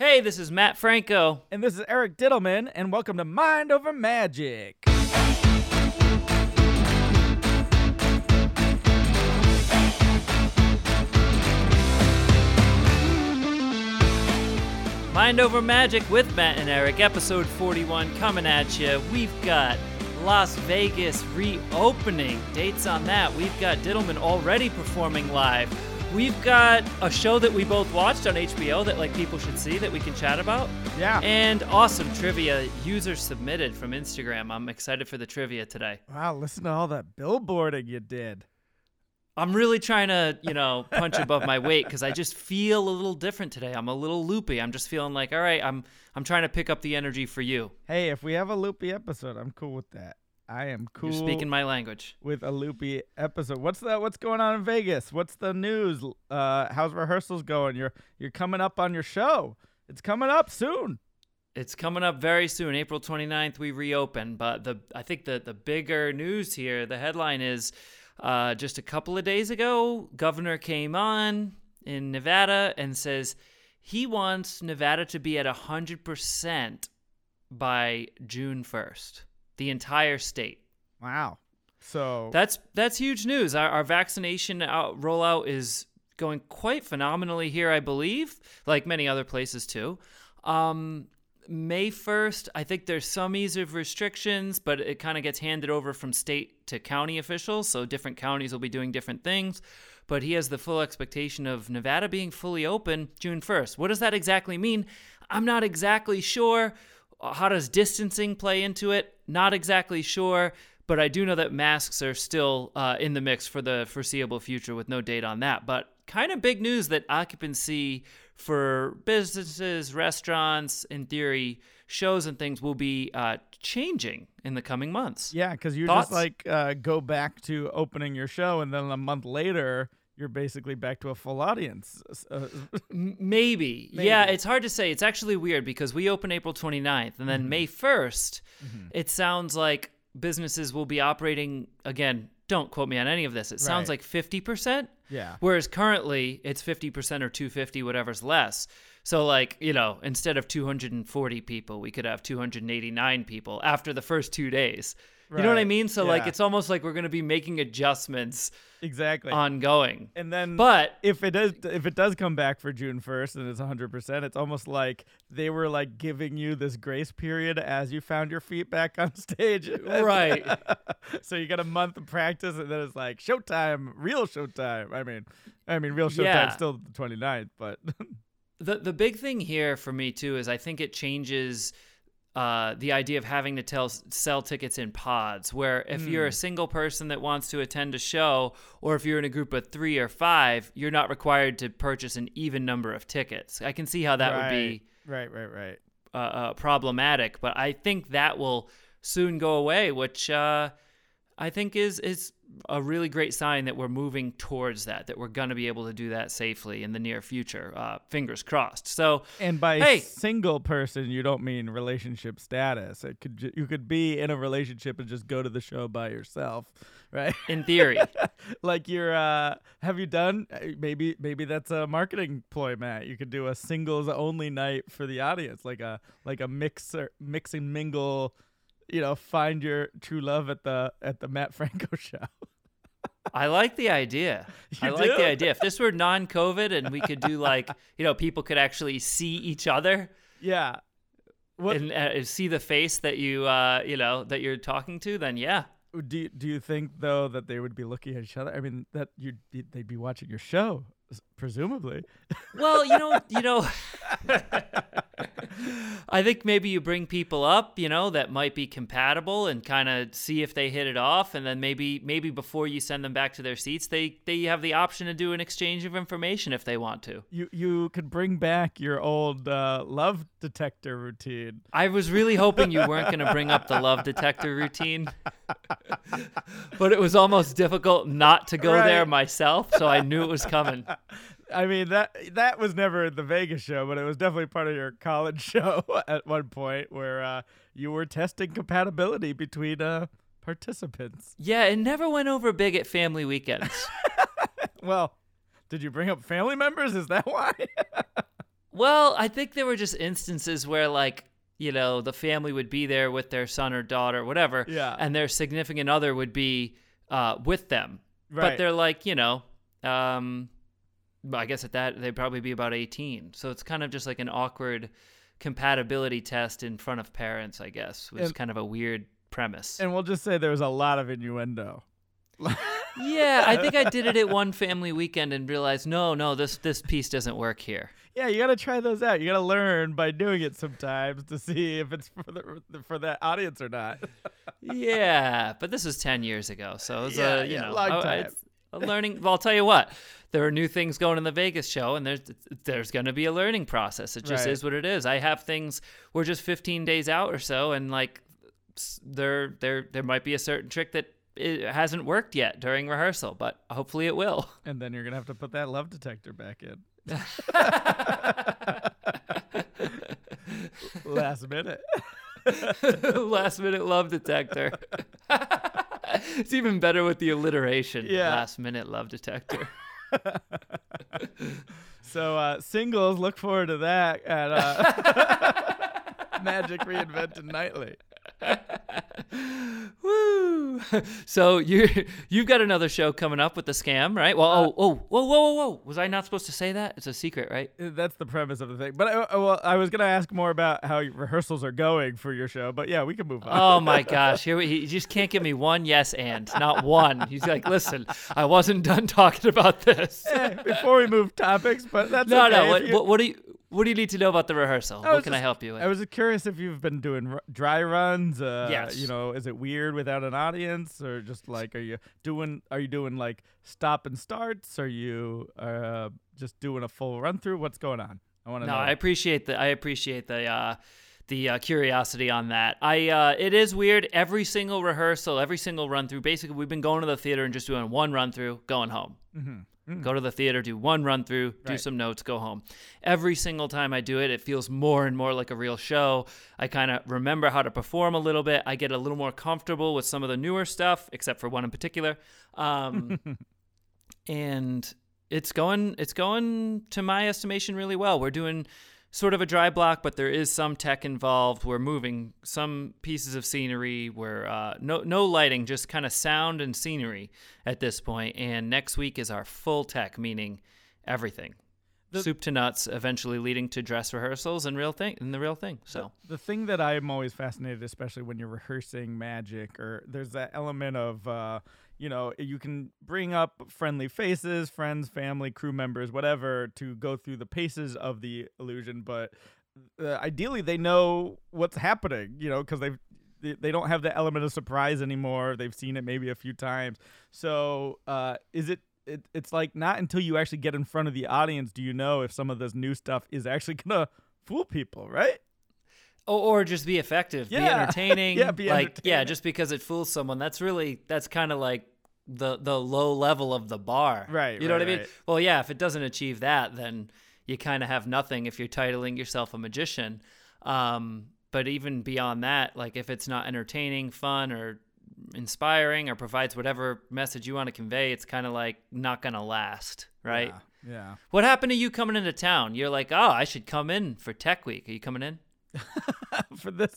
Hey, this is Mat Franco. And this is Eric Dittelman, and welcome to Mind Over Magic. Mind Over Magic with Matt and Eric, episode 41 coming at you. We've got Las Vegas reopening. Dates on that. We've got Diddleman already performing live. We've got a show that we both watched on HBO that like people should see that we can chat about. Yeah. And awesome trivia user submitted from Instagram. I'm excited for the trivia today. Wow, listen to all that billboarding you did. I'm really trying to, you know, punch above my weight because I just feel a little different today. I'm a little loopy. I'm just feeling like, all right, I'm I'm trying to pick up the energy for you. Hey, if we have a loopy episode, I'm cool with that. I am cool. You're speaking my language. With a loopy episode. What's the what's going on in Vegas? What's the news? Uh how's rehearsals going? You're you're coming up on your show. It's coming up soon. It's coming up very soon. April 29th we reopen, but the I think the the bigger news here, the headline is uh, just a couple of days ago, governor came on in Nevada and says he wants Nevada to be at 100% by June 1st the entire state. Wow. So that's that's huge news. Our, our vaccination out, rollout is going quite phenomenally here, I believe, like many other places too. Um, May 1st, I think there's some ease of restrictions, but it kind of gets handed over from state to county officials. So different counties will be doing different things. But he has the full expectation of Nevada being fully open June 1st. What does that exactly mean? I'm not exactly sure. How does distancing play into it? Not exactly sure, but I do know that masks are still uh, in the mix for the foreseeable future with no date on that. But kind of big news that occupancy for businesses, restaurants, in theory, shows and things will be uh, changing in the coming months. Yeah, because you just like uh, go back to opening your show, and then a month later, you're basically back to a full audience. Uh, Maybe. Maybe. Yeah, it's hard to say. It's actually weird because we open April 29th and then Mhm. May 1st, Mm-hmm. it sounds like businesses will be operating again. Don't quote me on any of this. It sounds Right. like 50%, yeah. whereas currently it's 50% or 250 whatever's less. So like, you know, instead of 240 people, we could have 289 people after the first 2 days. You know what I mean? So like it's almost like we're going to be making adjustments Exactly. ongoing. and then But if it does if it does come back for June 1st and it's 100%, it's almost like they were like giving you this grace period as you found your feet back on stage. Right. so you got a month of practice and then it's like showtime, real showtime. I mean, I mean real showtime Yeah. still the 29th, but The the big thing here for me too is I think it changes uh, the idea of having to tell sell tickets in pods. Where if you're a single person that wants to attend a show, or if you're in a group of three or five, you're not required to purchase an even number of tickets. I can see how that would be right, right, right. uh, uh, problematic, but I think that will soon go away, which uh, I think is is a really great sign that we're moving towards that. That we're going to be able to do that safely in the near future. Uh, fingers crossed. So And by Hey! single person, you don't mean relationship status. It could ju- you could be in a relationship and just go to the show by yourself, right? in theory, like you're uh have you done uh, maybe maybe that's a marketing ploy mat you could do a singles only night for the audience like a like a mixer mix and mingle you know find your true love at the at the mat franco show I like the idea. I You like the idea. If this were non-COVID and we could do like you know people could actually see each other yeah what and uh, see the face that you uh, you know that you're talking to, then yeah. do you, do you think though that they would be looking at each other i mean that you'd be, they'd be watching your show presumably Well, you know, you know, I think maybe you bring people up, you know, that might be compatible and kind of see if they hit it off, and then maybe maybe before you send them back to their seats, they they have the option to do an exchange of information if they want to. you you could bring back your old uh, love detector routine I was really hoping you weren't going to bring up the love detector routine, but it was almost difficult not to go there myself, so I knew it was coming. I mean that that was never the Vegas show, but it was definitely part of your college show at one point where uh, you were testing compatibility between uh, participants. Yeah, it never went over big at family weekends. Well, did you bring up family members? Is that why? Well, I think there were just instances where like you know the family would be there with their son or daughter, whatever, Yeah. and their significant other would be uh, with them, but they're like you know. Um, I guess at that they'd probably be about 18. So it's kind of just like an awkward compatibility test in front of parents, I guess, which is kind of a weird premise. And we'll just say there was a lot of innuendo. yeah, I think I did it at one family weekend and realized, no, no, this this piece doesn't work here. Yeah, you gotta try those out. You gotta learn by doing it sometimes to see if it's for the for that audience or not. yeah, but this was 10 years ago, so it was Yeah, a, you yeah, know, long I- time. Learning. Well, I'll tell you what, there are new things going in the Vegas show, and there's there's going to be a learning process. It just Right. is what it is. I have things. We're just 15 days out or so, and like there there there might be a certain trick that it hasn't worked yet during rehearsal, but hopefully it will. And then you're gonna have to put that love detector back in. Last minute. Last minute love detector. it's even better with the alliteration. Yeah. Last minute love detector. So uh, singles, look forward to that at uh, Magic Reinvented Nightly. Woo! So you you've got another show coming up with the scam, right? Well, oh, oh, whoa, whoa, whoa, whoa! Was I not supposed to say that? It's a secret, right? Uh, That's the premise of the thing. But I, well, I was gonna ask more about how rehearsals are going for your show. But yeah, we can move on. Oh my gosh! Here we, he just can't give me one yes and, not one. He's like, listen, I wasn't done talking about this. Eh, Before we move topics, but that's No, okay. no. What, you- what, what do you what do you need to know about the rehearsal? I What can I help you with? I was curious if you've been doing r- dry runs. Uh, Yes. You know, is it weird without an audience, or just like, are you doing? Are you doing like stop and starts? Are you uh, just doing a full run through? What's going on? I want to know. No, know. I appreciate the I appreciate the uh, the uh, curiosity on that. I uh, it is weird. Every single rehearsal, every single run through. Basically, we've been going to the theater and just doing one run through, going home. Go to the theater, do one run through, do. Right. some notes, go home. Every single time I do it, it feels more and more like a real show. I kind of remember how to perform a little bit. I get a little more comfortable with some of the newer stuff, except for one in particular. Um, and it's going it's going to my estimation really well. We're doing sort of a dry block, but there is some tech involved. We're moving some pieces of scenery. We're uh, no no lighting, just kind of sound and scenery at this point. And next week is our full tech, meaning everything, The- soup to nuts. Eventually leading to dress rehearsals and real thing and the real thing. So the thing that I'm always fascinated, especially when you're rehearsing magic, or there's that element of, uh, you know, you can bring up friendly faces, friends, family, crew members, whatever, to go through the paces of the illusion, but uh, ideally they know what's happening, you know, because they they don't have the element of surprise anymore. They've seen it maybe a few times. So, uh, is it, it? It's like not until you actually get in front of the audience do you know if some of this new stuff is actually gonna fool people, right? Or, just be effective, be entertaining. Yeah, be like yeah, just because it fools someone, that's really that's kind of like the the low level of the bar. Right, You know right, what I mean? right. Well, yeah, if it doesn't achieve that, then you kind of have nothing if you're titling yourself a magician. Um, but even beyond that, like if it's not entertaining, fun, or inspiring, or provides whatever message you want to convey, it's kind of like not gonna last, right? Yeah. yeah. What happened to you coming into town? You're like, oh, I should come in for Tech Week. Are you coming in? For this,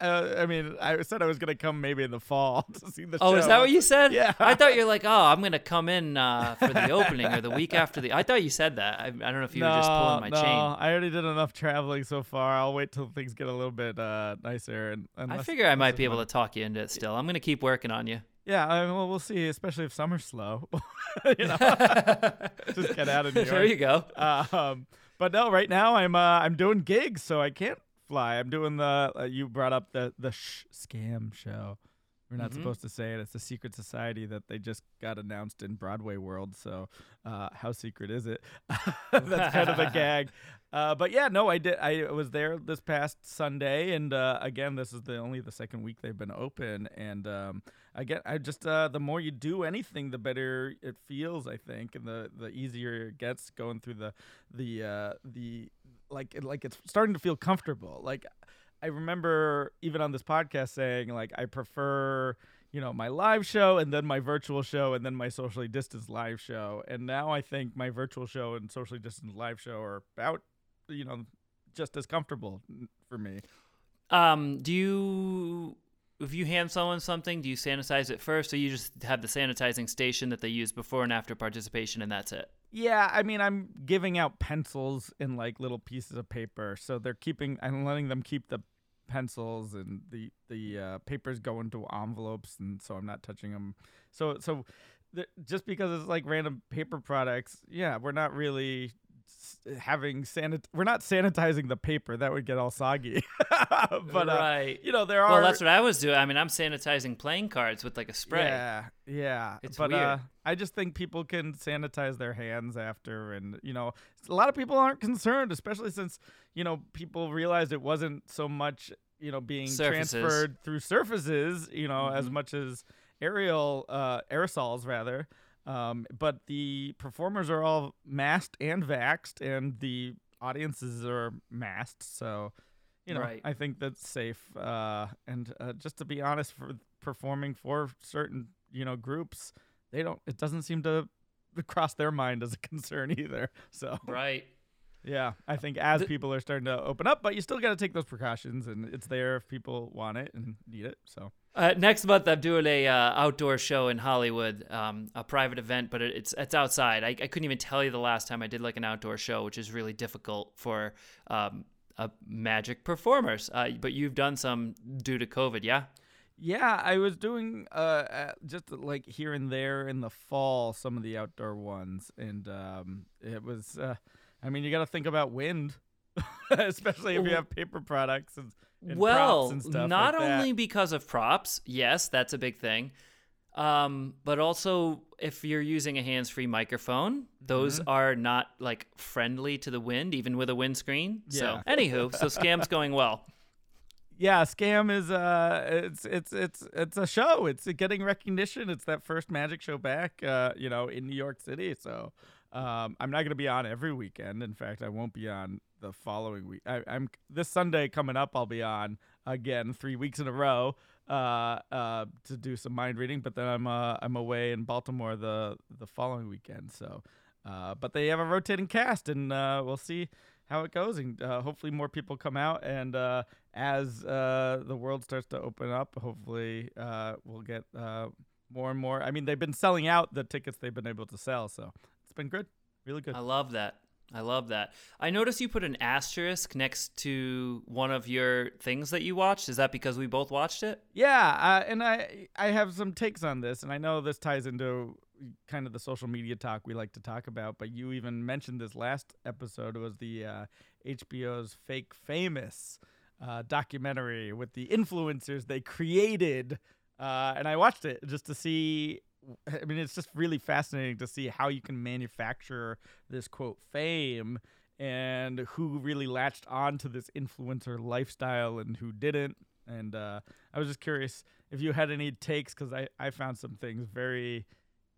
uh, I mean, I said I was gonna come maybe in the fall to see the show. Oh, is that what you said? Yeah. I thought you're like, oh, I'm gonna come in uh, for the opening or the week after the. I thought you said that. I, I don't know if you were just pulling my no, chain. I already did enough traveling so far. I'll wait till things get a little bit uh, nicer. And I figure I might be able to talk you into it still. I'm gonna keep working on you. Yeah, I mean, well, we'll see. Especially if summer's slow. you know, just get out of New York. there you go. um, but no, right now I'm uh, I'm doing gigs, so I can't fly. I'm doing the uh, you brought up the the sh- scam show. We're not Mhm. supposed to say it. It's a secret society that they just got announced in Broadway World. So, uh, how secret is it? That's kind of a gag. Uh, but yeah, no, I did. I was there this past Sunday, and uh, again, this is the only the second week they've been open. And um, again, I just uh, the more you do anything, the better it feels. I think, and the the easier it gets going through the the uh, the like like it's starting to feel comfortable. Like I remember even on this podcast saying like I prefer you know my live show and then my virtual show and then my socially distanced live show and now I think my virtual show and socially distanced live show are about you know just as comfortable for me. Um, do you if you hand someone something, do you sanitize it first, or you just have the sanitizing station that they use before and after participation, and that's it? Yeah, I mean, I'm giving out pencils in like little pieces of paper, so they're keeping. I'm letting them keep the pencils and the the uh, papers go into envelopes, and so I'm not touching them. So so, the, just because it's like random paper products, yeah, we're not really having sanit we're not sanitizing the paper that would get all soggy but uh, you know there are well that's what i was doing i mean i'm sanitizing playing cards with like a spray yeah yeah it's but weird. uh i just think people can sanitize their hands after and you know a lot of people aren't concerned especially since you know people realized it wasn't so much you know being Surfaces. transferred through surfaces you know as Mhm. much as aerial uh aerosols rather um, but the performers are all masked and vaxxed, and the audiences are masked. So, you know, Right. I think that's safe. Uh, and uh, just to be honest, for performing for certain, you know, groups, they don't. It doesn't seem to cross their mind as a concern either. So, right yeah, I think as people are starting to open up, but you still got to take those precautions, and it's there if people want it and need it. So. Uh, next month, I'm doing a uh, outdoor show in Hollywood, um, a private event, but it, it's it's outside. I, I couldn't even tell you the last time I did like an outdoor show, which is really difficult for um, magic performers. Uh, but you've done some due to COVID, yeah? Yeah, I was doing uh just like here and there in the fall some of the outdoor ones, and um, it was. Uh, I mean, you got to think about wind, especially if you have paper products and, and props well, and stuff. not like that. only because of props, yes, that's a big thing, um, but also if you're using a hands-free microphone, those Mm-hmm. are not like friendly to the wind, even with a windscreen. So, Yeah. anywho, so scam's going well. yeah, scam is uh, it's it's it's it's a show. It's getting recognition. It's that first magic show back, uh, you know, in New York City. So. Um, I'm not gonna be on every weekend. In fact, I won't be on the following week. I, I'm this Sunday coming up. I'll be on again three weeks in a row uh, uh, to do some mind reading. But then I'm uh, I'm away in Baltimore the the following weekend. So, uh, but they have a rotating cast, and uh, we'll see how it goes. And uh, hopefully more people come out. And as the world starts to open up, hopefully we'll get more and more. I mean, they've been selling out the tickets they've been able to sell, so it's been good, really good. I love that. I love that. I noticed you put an asterisk next to one of your things that you watched. Is that because we both watched it? Yeah, uh, and I I have some takes on this, and I know this ties into kind of the social media talk we like to talk about. But you even mentioned this last episode was the uh, HBO's Fake Famous uh, documentary with the influencers they created, uh, and I watched it just to see. I mean, it's just really fascinating to see how you can manufacture this quote fame and who really latched on to this influencer lifestyle and who didn't. And uh, I was just curious if you had any takes because I, I found some things very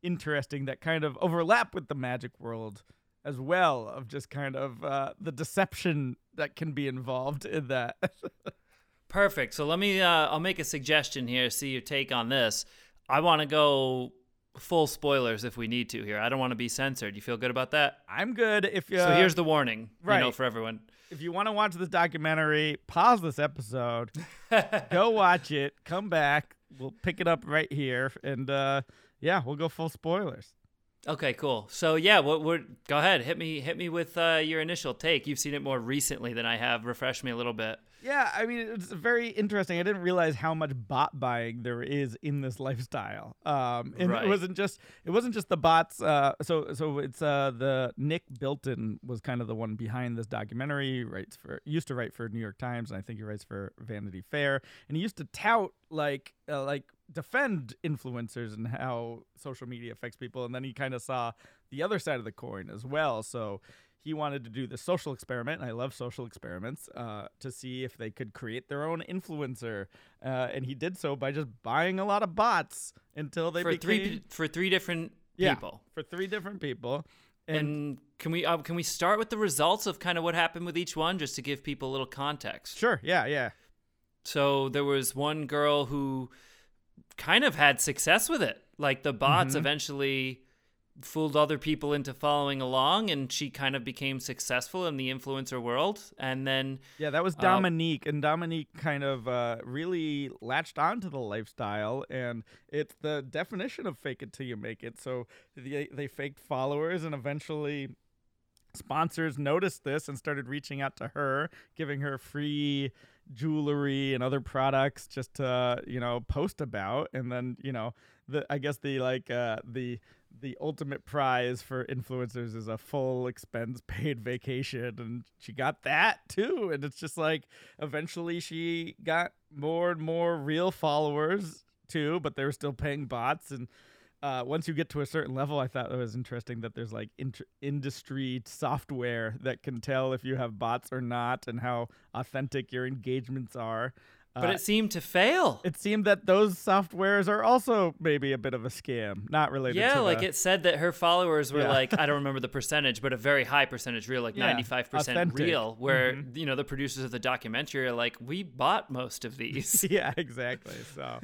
interesting that kind of overlap with the magic world as well of just kind of uh, the deception that can be involved in that. Perfect. So let me. Uh, I'll make a suggestion here. See your take on this. I want to go full spoilers if we need to here. I don't want to be censored. You feel good about that? I'm good if you. so here's the warning. You know, for everyone. if you want to watch this documentary, pause this episode, go watch it, come back. We'll pick it up right here, and uh, yeah, we'll go full spoilers. Okay, cool. So yeah, what would go ahead, hit me hit me with uh, your initial take. You've seen it more recently than I have. Refresh me a little bit. Yeah, I mean it's very interesting. I didn't realize how much bot buying there is in this lifestyle. Um, and Right. it wasn't just it wasn't just the bots. Uh, so so it's uh the Nick Bilton was kind of the one behind this documentary. He writes for used to write for New York Times, and I think he writes for Vanity Fair. And he used to tout like uh, like defend influencers and how social media affects people. And then he kind of saw the other side of the coin as well. So he wanted to do the social experiment. And I love social experiments uh, to see if they could create their own influencer, uh, and he did so by just buying a lot of bots until they for became three for three different Yeah. people. for three different people. And, And, can we uh, can we start with the results of kind of what happened with each one, just to give people a little context? sure, yeah, yeah, So there was one girl who kind of had success with it. Like the bots Mhm. eventually fooled other people into following along and she kind of became successful in the influencer world. And then yeah that was uh, dominique and dominique kind of uh, really latched onto the lifestyle and it's the definition of fake it till you make it. So they, they faked followers and eventually sponsors noticed this and started reaching out to her giving her free jewelry and other products just to you know post about. And then you know the i guess the like uh the the ultimate prize for influencers is a full expense paid vacation and she got that too and it's just like eventually she got more and more real followers too but they were still paying bots and uh, once you get to a certain level, I thought it was interesting that there's like industry software that can tell if you have bots or not and how authentic your engagements are. But Uh, it seemed to fail it seemed that those softwares are also maybe a bit of a scam, not related yeah like the, it said that her followers were Yeah. like i don't remember the percentage but a very high percentage real like Yeah, 95% authentic. real where Mhm. you know the producers of the documentary are like we bought most of these yeah, exactly. So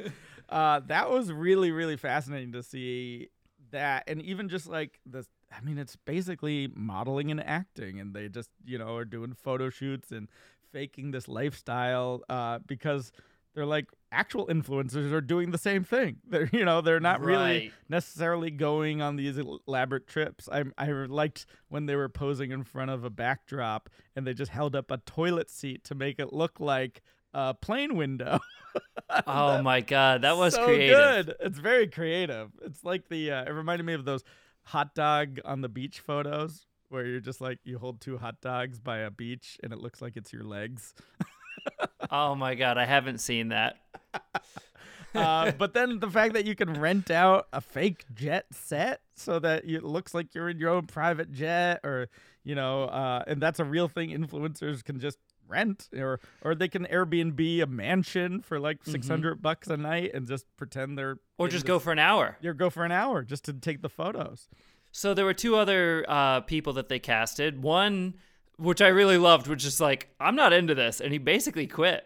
uh, that was really, really fascinating to see that, and even just like the. I mean, it's basically modeling and acting, and they just you know are doing photo shoots and faking this lifestyle uh, because they're like actual influencers are doing the same thing. They're you know they're not really necessarily going on these elaborate trips. I I liked when they were posing in front of a backdrop and they just held up a toilet seat to make it look like a plane window. oh my god that was so creative good. It's very creative. It's like the uh, it reminded me of those hot dog on the beach photos where you're just like you hold two hot dogs by a beach and it looks like it's your legs. oh my god i haven't seen that uh, but then the fact that you can rent out a fake jet set so that it looks like you're in your own private jet, or you know, uh, and that's a real thing. Influencers can just rent, or or they can Airbnb a mansion for like six hundred bucks a night and just pretend they're Mm-hmm. or just this- go for an hour You go for an hour just to take the photos. So there were two other uh, people that they casted. One, which I really loved, which is like, I'm not into this, and he basically quit.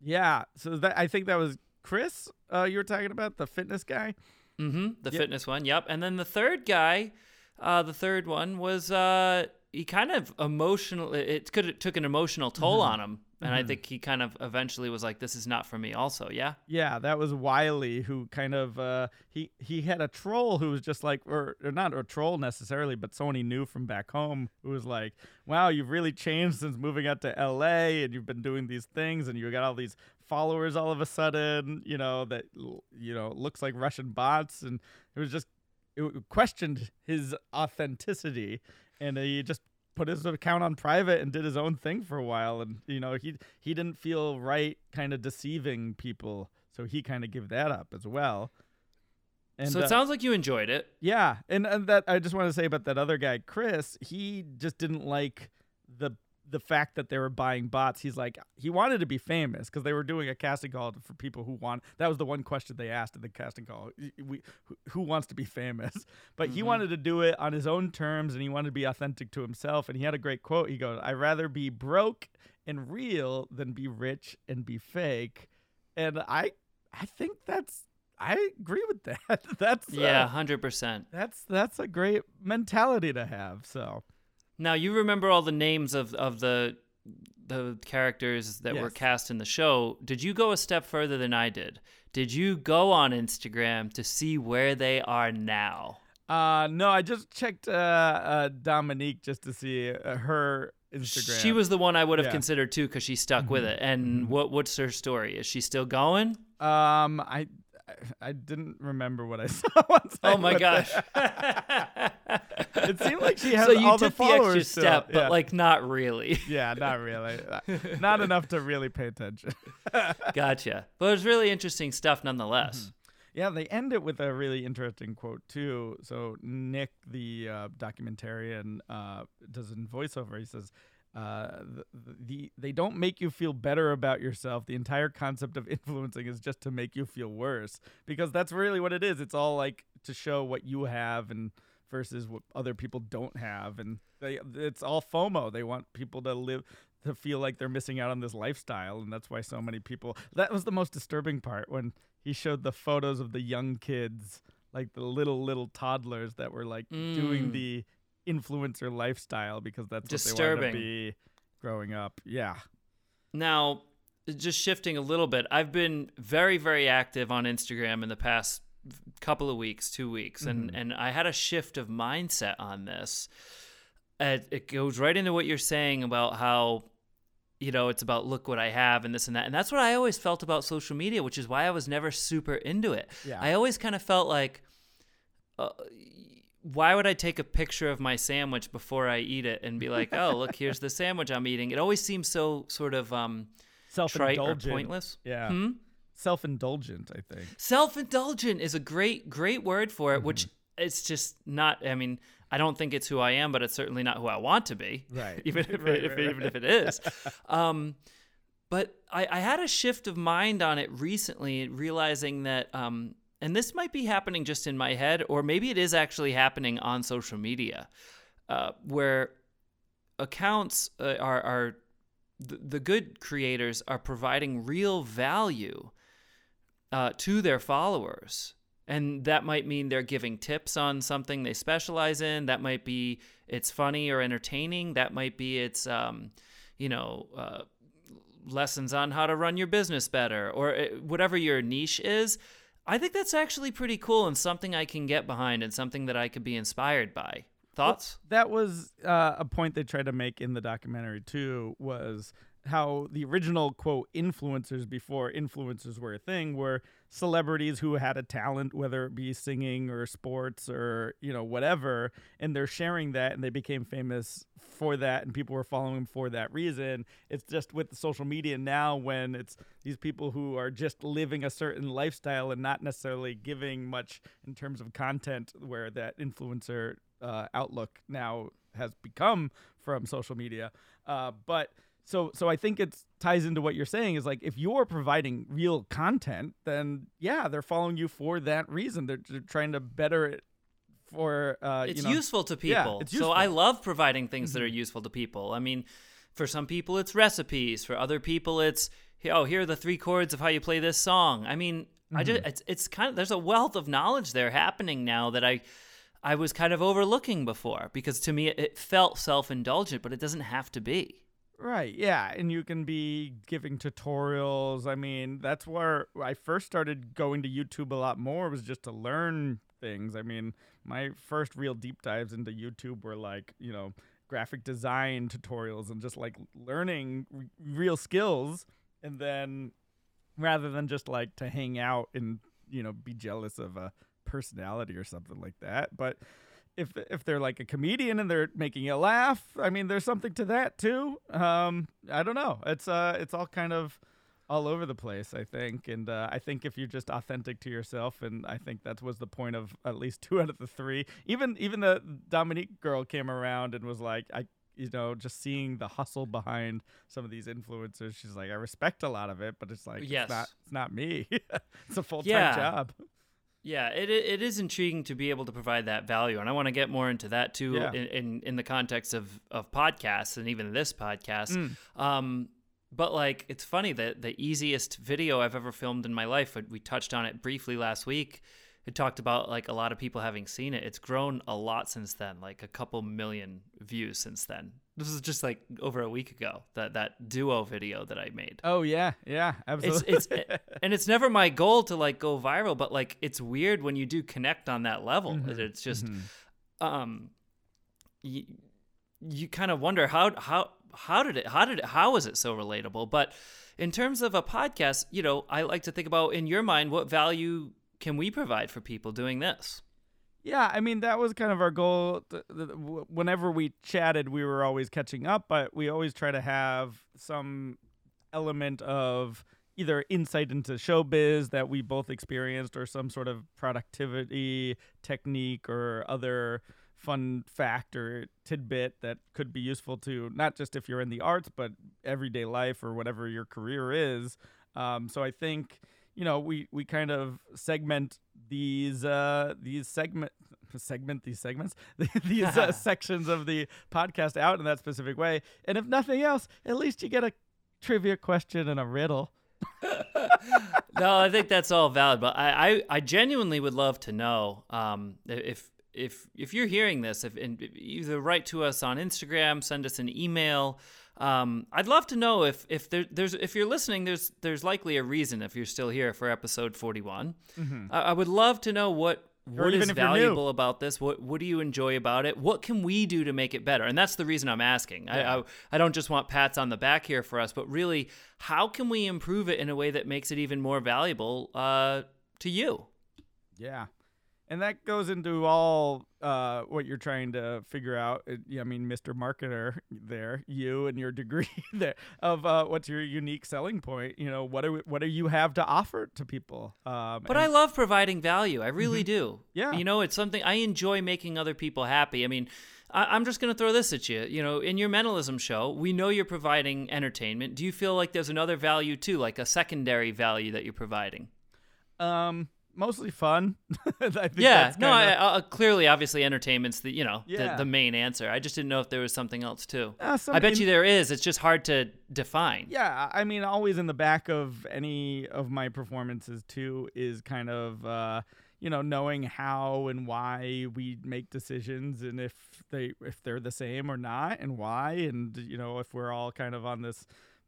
Yeah, so that I think that was Chris. Uh, you were talking about the fitness guy. Mm-hmm. The Yep. fitness one, yep. And then the third guy, uh, the third one was uh, he kind of emotional. It could it took an emotional toll Mm-hmm. on him, and I think he kind of eventually was like, "This is not for me." Also, yeah. Yeah, that was Wylie who kind of uh he he had a troll who was just like or, or not a troll necessarily, but someone he knew from back home who was like, "Wow, you've really changed since moving out to LA and you've been doing these things and you got all these followers all of a sudden, you know, that you know, looks like Russian bots and it was just it questioned his authenticity and he just put his account on private and did his own thing for a while. And you know he he didn't feel right kind of deceiving people. So he kind of gave that up as well. And so it uh, sounds like you enjoyed it. yeah. And, and that i just want to say about that other guy chris he just didn't like the the fact that they were buying bots he's like he wanted to be famous because they were doing a casting call for people who want that was the one question they asked in the casting call we, who, wants to be famous but he Mhm. wanted to do it on his own terms and he wanted to be authentic to himself and he had a great quote he goes i'd rather be broke and real than be rich and be fake and i i think that's i agree with that that's uh, Yeah, hundred percent. that's that's a great mentality to have. So Now you remember all the names of of the the characters that were cast in the show. Did you go a step further than I did? Did you go on Instagram to see where they are now? uh no, I just checked uh, uh Dominique just to see uh, her Instagram. She was the one I would have Yeah. considered too because she stuck with Mhm. it. And Mhm. what what's her story? Is she still going? um I I didn't remember what I saw once. Oh my gosh! It seemed like she had so you all the took the, extra followers step, but like not really. yeah, not really. Not enough to really pay attention. gotcha. But it was really interesting stuff nonetheless. Yeah, they end it with a really interesting quote too. So Nick, the uh, documentarian, uh, does in voiceover. He says, uh, the, the they don't make you feel better about yourself. The entire concept of influencing is just to make you feel worse because that's really what it is. It's all like to show what you have and versus what other people don't have, and they it's all FOMO. They want people to live to feel like they're missing out on this lifestyle, and that's why so many people. That was the most disturbing part when he showed the photos of the young kids like the little little toddlers that were like doing Mm. the influencer lifestyle because that's what they Disturbing. wanted to be growing up. Yeah. Now, just shifting a little bit, I've been very, very active on Instagram in the past couple of weeks, two weeks, and and I had a shift of mindset on this. It goes right into what you're saying about how, you know, it's about look what I have and this and that, and that's what I always felt about social media, which is why I was never super into it. Yeah. I always kind of felt like. Uh, why would I take a picture of my sandwich before I eat it and be like, "Oh, look, here's the sandwich I'm eating"? It always seems so sort of um, trite or Self-indulgent. pointless. Yeah. Hmm? Self-indulgent, I think. Self-indulgent is a great, great word for it. Which Mm-hmm. it's just not. I mean, I don't think it's who I am, but it's certainly not who I want to be. Right. even if, Right, it, right, even right. if it is. um, but I, I had a shift of mind on it recently, realizing that, um, and this might be happening just in my head, or maybe it is actually happening on social media, uh, where accounts uh, are are the, the good creators are providing real value uh, to their followers. And that might mean they're giving tips on something they specialize in. That might be it's funny or entertaining. That might be it's, um, you know, uh, lessons on how to run your business better or uh, whatever your niche is. I think that's actually pretty cool and something I can get behind and something that I could be inspired by. Thoughts? that was uh, a point they tried to make in the documentary too was how the original quote influencers before influencers were a thing were celebrities who had a talent whether it be singing or sports or you know whatever and they're sharing that and they became famous for that and people were following them for that reason it's just with the social media now when it's these people who are just living a certain lifestyle and not necessarily giving much in terms of content where that influencer uh, outlook now has become from social media. Uh, but so so I think it ties into what you're saying is like if you're providing real content, then yeah, they're following you for that reason. They're, they're trying to better it for uh, it's you know, useful to Yeah, people. it's So. I love providing things that are useful to people. I mean, for some people it's recipes. For other people it's oh here are the three chords of how you play this song. I mean, I just it's it's kind of there's a wealth of knowledge there happening now that I I was kind of overlooking before because to me it, it felt self indulgent, but it doesn't have to be. Right. Yeah, and you can be giving tutorials. I mean, that's where I first started going to YouTube a lot more was just to learn things. I mean, my first real deep dives into YouTube were like, you know, graphic design tutorials and just like learning r- real skills and then rather than just like to hang out and, you know, be jealous of a personality or something like that. But if if they're like a comedian and they're making you laugh, I mean, there's something to that too. Um, I don't know. It's uh, it's all kind of all over the place, I think. And uh, I think if you're just authentic to yourself, and I think that was the point of at least two out of the three. Even even the Dominique girl came around and was like, I. You know, just seeing the hustle behind some of these influencers, she's like, I respect a lot of it, but it's like, Yes. it's not, it's not me. it's a full time Yeah. job. Yeah, it it is intriguing to be able to provide that value, and I want to get more into that too Yeah. in, in in the context of of podcasts and even this podcast. Mm. Um, but like, it's funny that the easiest video I've ever filmed in my life, we touched on it briefly last week. It talked about like a lot of people having seen it. It's grown a lot since then, like a couple million views since then. This was just like over a week ago that that duo video that I made. Oh yeah, yeah, It's absolutely. it's and it's never my goal to like go viral, but like it's weird when you do connect on that level. Mhm, It's just mhm. um you, you kind of wonder how how how did it how did it how is it so relatable? But in terms of a podcast, you know, I like to think about in your mind what value can we provide for people doing this? Yeah, I mean that was kind of our goal. Whenever we chatted, we were always catching up, but we always try to have some element of either insight into showbiz that we both experienced, or some sort of productivity technique or other fun fact or tidbit that could be useful to not just if you're in the arts, but everyday life or whatever your career is. Um, so I think you know we we kind of segment these uh these segment segment these segments these uh, sections of the podcast out in that specific way and if nothing else at least you get a trivia question and a riddle no, I think that's all valid, but I, I, I genuinely would love to know um, if if if you're hearing this, if and either write to us on Instagram, send us an email. Um, I'd love to know if if there, there's if you're listening, there's there's likely a reason if you're still here for episode 41. Mm-hmm. I, I would love to know what what is if you're new. valuable about this. What what do you enjoy about it? What can we do to make it better? And that's the reason I'm asking. Yeah. I, I I don't just want pats on the back here for us, but really, how can we improve it in a way that makes it even more valuable uh, to you? Yeah. And that goes into all uh, what you're trying to figure out. Uh, yeah, I mean, Mr. Marketer, there, you and your degree there of uh, what's your unique selling point. You know, what do what do you have to offer to people? Um, But and- I love providing value. I really do. Mm-hmm. Yeah. You know, it's something I enjoy making other people happy. I mean, I, I'm just going to throw this at you. You know, in your mentalism show, we know you're providing entertainment. Do you feel like there's another value too, like a secondary value that you're providing? um, mostly fun. I think Yeah. No, kinda- uh, clearly, obviously, entertainment's the you know Yeah. the, the main answer. I just didn't know if there was something else too. Uh, some I bet in- you there is. It's just hard to define. Yeah, I mean, always in the back of any of my performances too is kind of uh, you know knowing how and why we make decisions and if they if they're the same or not and why and you know if we're all kind of on this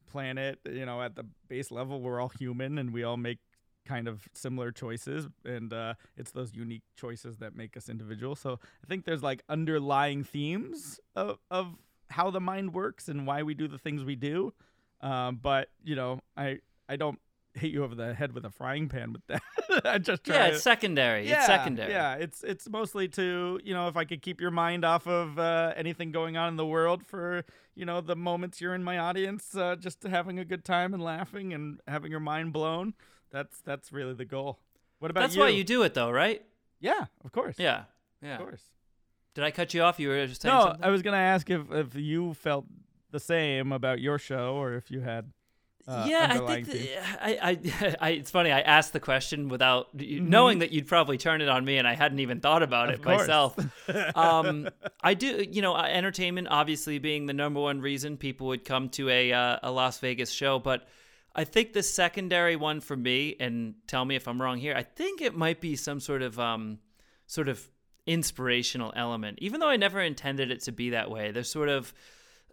planet you know at the base level we're all human and we all make kind of similar choices and uh, it's those unique choices that make us individual so i think there's like underlying themes of, of how the mind works and why we do the things we do um, but you know i i don't hit you over the head with a frying pan with that i just try Yeah, to- it's secondary. yeah, it's secondary. Yeah, it's it's mostly to you know if I could keep your mind off of uh, anything going on in the world for you know the moments you're in my audience, uh, just having a good time and laughing and having your mind blown. That's that's really the goal. What about That's you? why you do it, though, right? Yeah, of course. Yeah. Yeah. of course. Did I cut you off? You were just saying No, something. I was gonna ask if if you felt the same about your show or if you had. Uh, yeah, I think that, I, I, I, it's funny. I asked the question without Mhm. knowing that you'd probably turn it on me, and I hadn't even thought about Of it course. myself. um, I do, you know, uh, entertainment obviously being the number one reason people would come to a uh, a Las Vegas show, but I think the secondary one for me, and tell me if I'm wrong here. I think it might be some sort of um, sort of inspirational element, even though I never intended it to be that way. There's sort of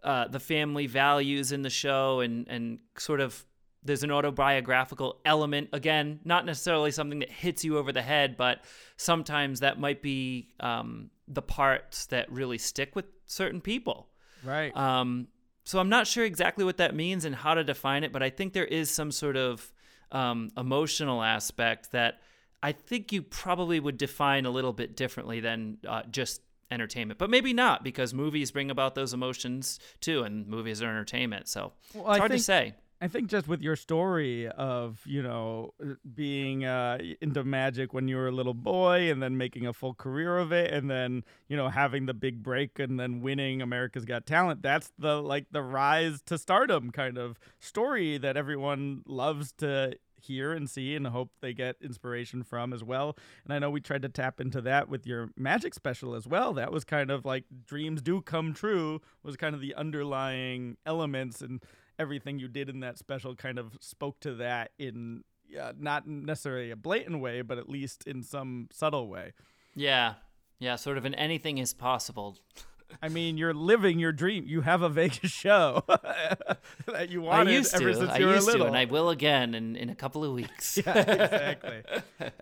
uh, the family values in the show, and and sort of there's an autobiographical element. Again, not necessarily something that hits you over the head, but sometimes that might be um, the parts that really stick with certain people. right. Um, so I'm not sure exactly what that means and how to define it, but I think there is some sort of um, emotional aspect that I think you probably would define a little bit differently than uh, just entertainment. But maybe not because movies bring about those emotions too, and movies are entertainment. So Well, it's I hard think- to say. I think just with your story of you know uh, being uh, into magic when you were a little boy, and then making a full career of it, and then you know having the big break, and then winning America's Got Talent. That's the like the rise to stardom kind of story that everyone loves to hear and see and hope they get inspiration from as well. And I know we tried to tap into that with your magic special as well. That was kind of like dreams do come true was kind of the underlying elements and everything you did in that special kind of spoke to that in yeah, not necessarily a blatant way, but at least in some subtle way. Yeah. Yeah, sort of an anything is possible. I mean, you're living your dream. You have a Vegas show that you wanted I used ever to. since I you were used little. to, and I will again in, in a couple of weeks. yeah, exactly.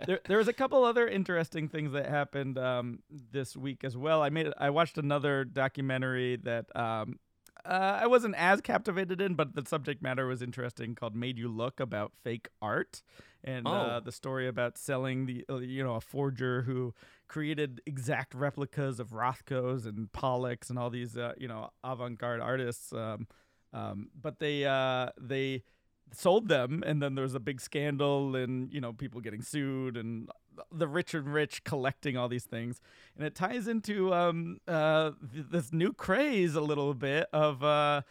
there, there was a couple other interesting things that happened um, this week as well. I made I watched another documentary that um, uh, I wasn't as captivated in, but the subject matter was interesting, called "Made You Look" about fake art and uh, Oh. the story about selling the uh, you know a forger who created exact replicas of Rothkos and Pollocks and all these uh, you know avant-garde artists. Um, um, but they uh, they sold them and then there was a big scandal and you know people getting sued and the rich and rich collecting all these things. And it ties into um uh th- this new craze a little bit of uh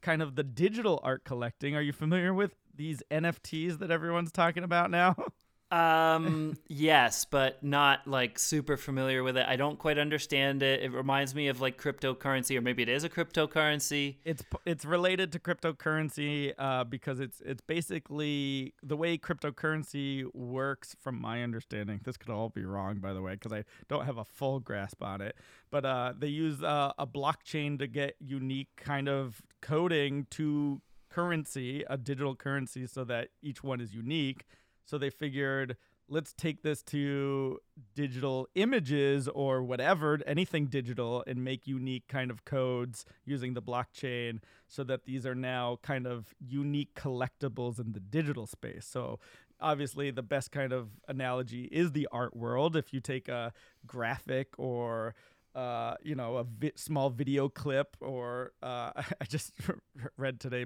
kind of the digital art collecting. Are you familiar with these nfts that everyone's talking about now Um, yes, but not like super familiar with it. I don't quite understand it. It reminds me of like cryptocurrency, or maybe it is a cryptocurrency. It's it's related to cryptocurrency uh, because it's it's basically the way cryptocurrency works. From my understanding, this could all be wrong, by the way, because I don't have a full grasp on it. But uh, they use uh, a blockchain to get unique kind of coding to currency, a digital currency, so that each one is unique. So they figured, let's take this to digital images or whatever, anything digital, and make unique kind of codes using the blockchain so that these are now kind of unique collectibles in the digital space. So obviously the best kind of analogy is the art world. If you take a graphic or uh, you know, a vi- small video clip, or uh, I just read today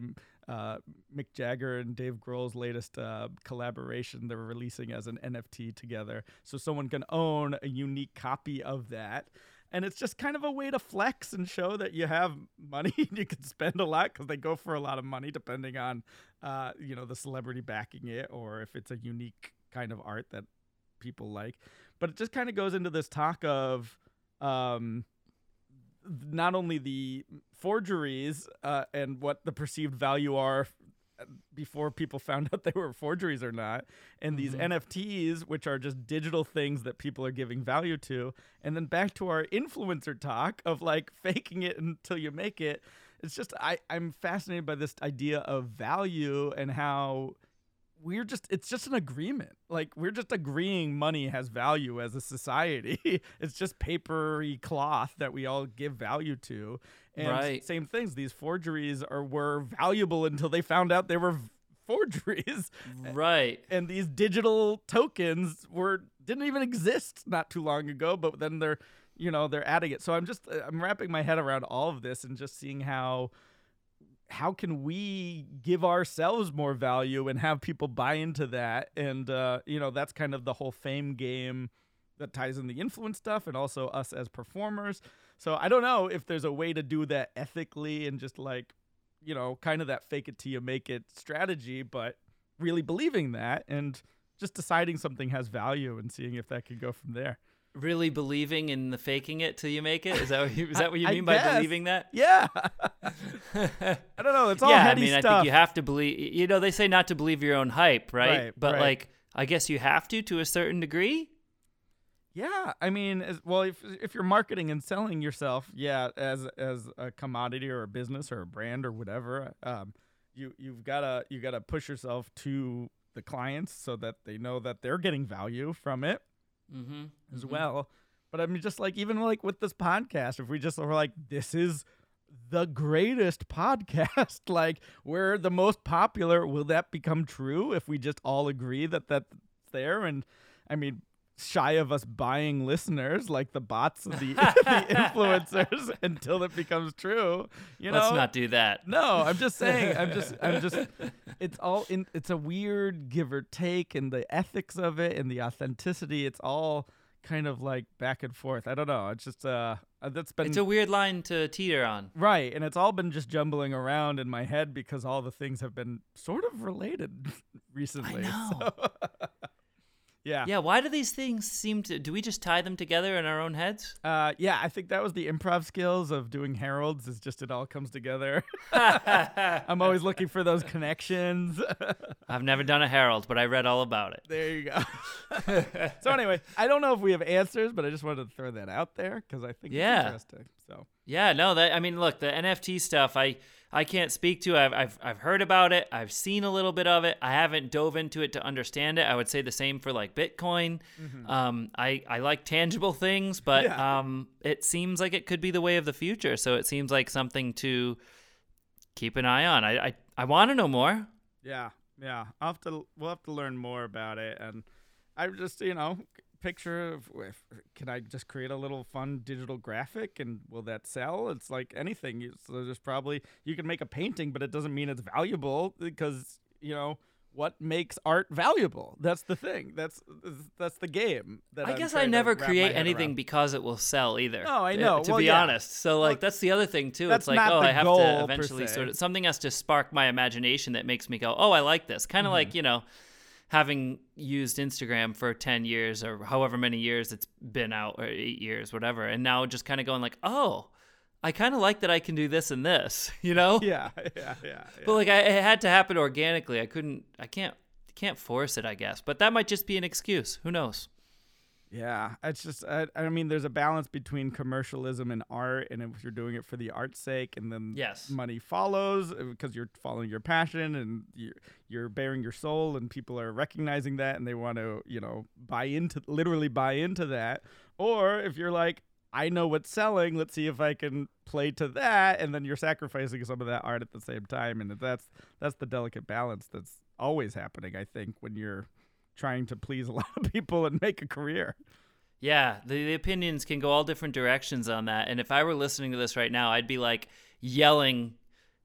uh, Mick Jagger and Dave Grohl's latest uh, collaboration they're releasing as an NFT together. So someone can own a unique copy of that. And it's just kind of a way to flex and show that you have money and you can spend a lot because they go for a lot of money depending on, uh, you know, the celebrity backing it or if it's a unique kind of art that people like. But it just kind of goes into this talk of, um, not only the forgeries uh, and what the perceived value are before people found out they were forgeries or not and these Mhm. nfts which are just digital things that people are giving value to and then back to our influencer talk of like faking it until you make it it's just I, i'm fascinated by this idea of value and how we're just it's just an agreement. Like we're just agreeing money has value as a society. It's just papery cloth that we all give value to. And Right. same things these forgeries are were valuable until they found out they were forgeries. Right. and these digital tokens were didn't even exist not too long ago but then they're you know they're adding it. So i'm just i'm wrapping my head around all of this and just seeing how how can we give ourselves more value and have people buy into that? And uh you know that's kind of the whole fame game that ties in the influence stuff and also us as performers. So i don't know if there's a way to do that ethically and just like you know kind of that fake it till you make it strategy but really believing that and just deciding something has value and seeing if that could go from there Really believing in the faking it till you make it. Is that what you, is that what you I mean by guess. believing that? yeah i don't know it's all yeah, I heady mean, I stuff think you have to believe. You know, they say not to believe your own hype, right? Right, but right. like, I guess you have to to a certain degree. Yeah, I mean, as, well, if if you're marketing and selling yourself, yeah, as as a commodity or a business or a brand or whatever, um, you you've gotta you gotta push yourself to the clients so that they know that they're getting value from it Mm-hmm. as well. But I mean, just like even like with this podcast, if we just were like, this is the greatest podcast, like we're the most popular, will that become true if we just all agree that that's there? And I mean, shy of us buying listeners, like the bots of the, the influencers, until it becomes true. You know, Let's not do that. no, I'm just saying. I'm just. I'm just. It's all in. It's a weird give or take, and the ethics of it and the authenticity. It's all kind of like back and forth. I don't know. It's just. Uh, uh, that's been It's a weird line to teeter on. right, and it's all been just jumbling around in my head because all the things have been sort of related recently. I know. So yeah. Yeah, why do these things seem to? Do we just tie them together in our own heads? Uh, yeah, I think that was the improv skills of doing Harolds. Is just it all comes together. I'm always looking for those connections. I've never done a Harold, but I read all about it. There you go. so anyway, I don't know if we have answers, but I just wanted to throw that out there because I think Yeah. it's interesting. So Yeah, no, that I mean, look, the NFT stuff, I I can't speak to. I've I've I've heard about it. I've seen a little bit of it. I haven't dove into it to understand it. I would say the same for like Bitcoin. Um, I I like tangible things, but Yeah. um, it seems like it could be the way of the future. So it seems like something to keep an eye on. I I, I want to know more. yeah, yeah, I'll have to we'll have to learn more about it, and I just you know picture of if, can I just create a little fun digital graphic and will that sell? It's like anything. You- So there's probably you can make a painting, but it doesn't mean it's valuable because you know. What makes art valuable? That's the thing. That's that's the game. That I I'm guess I never create anything around. because it will sell either. No, I uh, know. To Well, be yeah. honest, so like Well, that's the other thing too. It's like oh, I have goal, to eventually sort of something has to spark my imagination that makes me go, oh, I like this. Kind of Mm-hmm. like you know, having used Instagram for 10 years or however many years it's been out or 8 years whatever and now just kind of going like oh I kind of like that I can do this and this you know Yeah, yeah, yeah. yeah. but like I, it had to happen organically I couldn't I can't can't force it I guess but that might just be an excuse who knows Yeah, it's just I, I mean, there's a balance between commercialism and art, and if you're doing it for the art's sake, and then Yes. money follows uh, because you're following your passion and you're you're bearing your soul, and people are recognizing that, and they want to you know buy into literally buy into that. Or if you're like, I know what's selling, let's see if I can play to that, and then you're sacrificing some of that art at the same time, and that's that's the delicate balance that's always happening. I think when you're trying to please a lot of people and make a career. Yeah, the, the opinions can go all different directions on that. And if I were listening to this right now, I'd be like yelling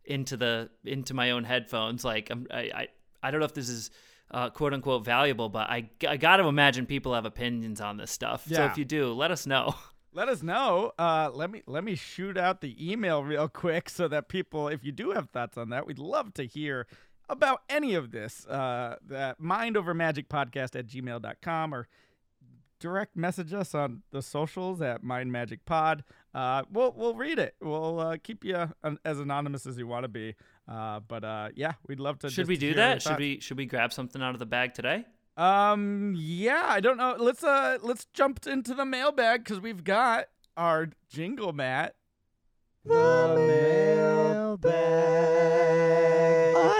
into the into my own headphones. Like I'm, I, I I don't know if this is uh, quote unquote valuable, but I I got to imagine people have opinions on this stuff. So Yeah. if you do, let us know. Let us know. Uh, let me let me shoot out the email real quick so that people, if you do have thoughts on that, we'd love to hear about any of this. Uh, that mindovermagicpodcast at gmail.com or direct message us on the socials at mindmagicpod. Uh, we'll we'll read it. We'll uh, keep you an, as anonymous as you want to be. Uh, but uh, yeah, we'd love to. Should just we do hear that? Should we should we grab something out of the bag today? Um. Yeah. I don't know. Let's uh. Let's jump into the mailbag because we've got our jingle, Mat. The mailbag.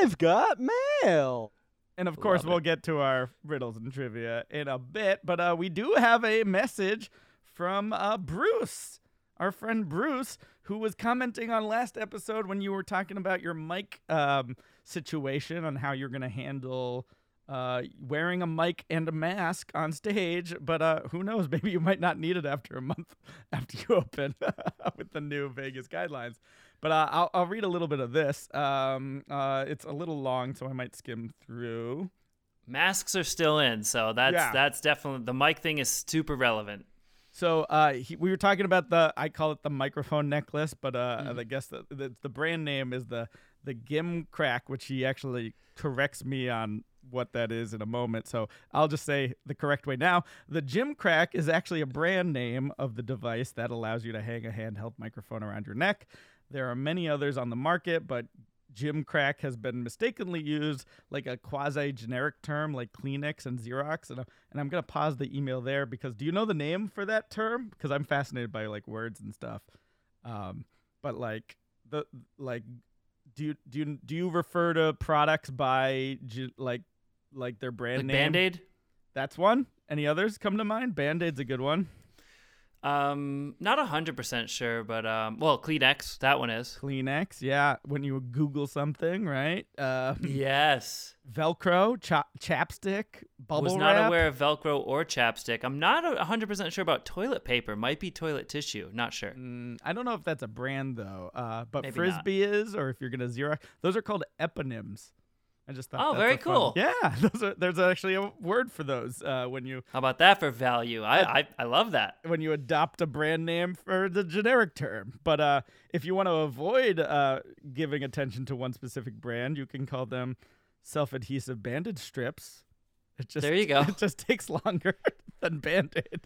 I've got mail. And of course, Love we'll get to our riddles and trivia in a bit. But uh, we do have a message from uh, Bruce, our friend Bruce, who was commenting on last episode when you were talking about your mic um, situation on how you're going to handle uh, wearing a mic and a mask on stage. But uh, who knows? Maybe you might not need it after a month after you open with the new Vegas guidelines. But uh, I'll, I'll read a little bit of this. Um, uh, it's a little long, so I might skim through. Masks are still in, so that's Yeah. that's definitely the mic thing is super relevant. So uh, he, we were talking about the I call it the microphone necklace, but uh, I guess the, the the brand name is the the Gim Crack, which he actually corrects me on what that is in a moment. So I'll just say the correct way now. The Jim Crack is actually a brand name of the device that allows you to hang a handheld microphone around your neck. There are many others on the market, but Jim Crack has been mistakenly used like a quasi generic term like Kleenex and Xerox. And, I- and I'm going to pause the email there because do you know the name for that term? Because I'm fascinated by like words and stuff. Um, but like the like do you do you, do you refer to products by like like their brand Like name? Band Aid. That's one. Any others come to mind? Band Aid's a good one. Um, not hundred percent sure, but um, well, Kleenex, that one is. Kleenex, yeah. When you Google something, right? Uh, Yes. Velcro, cha- chapstick, bubble I was not wrap. aware of Velcro or chapstick. I'm not a 100% sure about toilet paper. Might be toilet tissue. Not sure. Mm, I don't know if that's a brand though. Uh, but Maybe not. frisbee is, or if you're gonna Xerox, those are called eponyms. I just thought. Oh, very fun- cool. Yeah, those are. There's actually a word for those uh, when you How about that for value? I, I, I love that. when you adopt a brand name for the generic term. But uh, if you want to avoid uh, giving attention to one specific brand, you can call them self-adhesive bandage strips. It just There you go. It just takes longer than Band-Aid.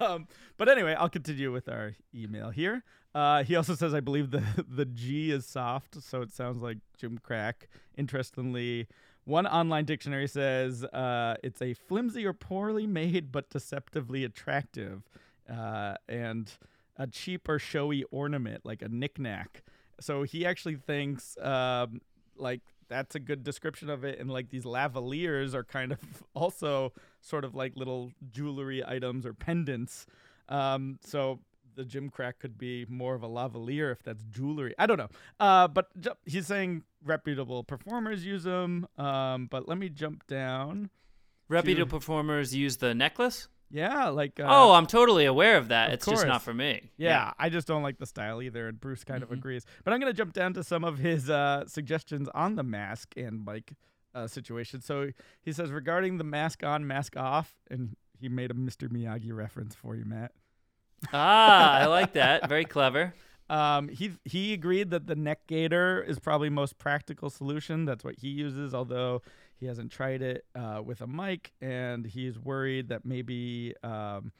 Um, but anyway, I'll continue with our email here. Uh, he also says, I believe the the G is soft, so it sounds like Jim Crack. Interestingly, one online dictionary says uh, it's a flimsy or poorly made but deceptively attractive, uh, and a cheap or showy ornament like a knickknack. So he actually thinks um, like that's a good description of it. And like these lavaliers are kind of also sort of like little jewelry items or pendants. Um, so the Jim Crack could be more of a lavalier if that's jewelry. I don't know. Uh, but ju- he's saying reputable performers use them. Um, but let me jump down. Reputable performers use the necklace. Yeah, like uh, oh, I'm totally aware of that. of it's just not for me. Yeah, I just don't like the style either, and Bruce kind of Mhm. agrees. But I'm gonna jump down to some of his uh, suggestions on the mask and mic uh, situation. So he says regarding the mask on, mask off, and he made a Mr. Miyagi reference for you, Mat. Ah, I like that. Very clever. Um, he he agreed that the neck gaiter is probably most practical solution. That's what he uses, although he hasn't tried it uh, with a mic, and he's worried that maybe um,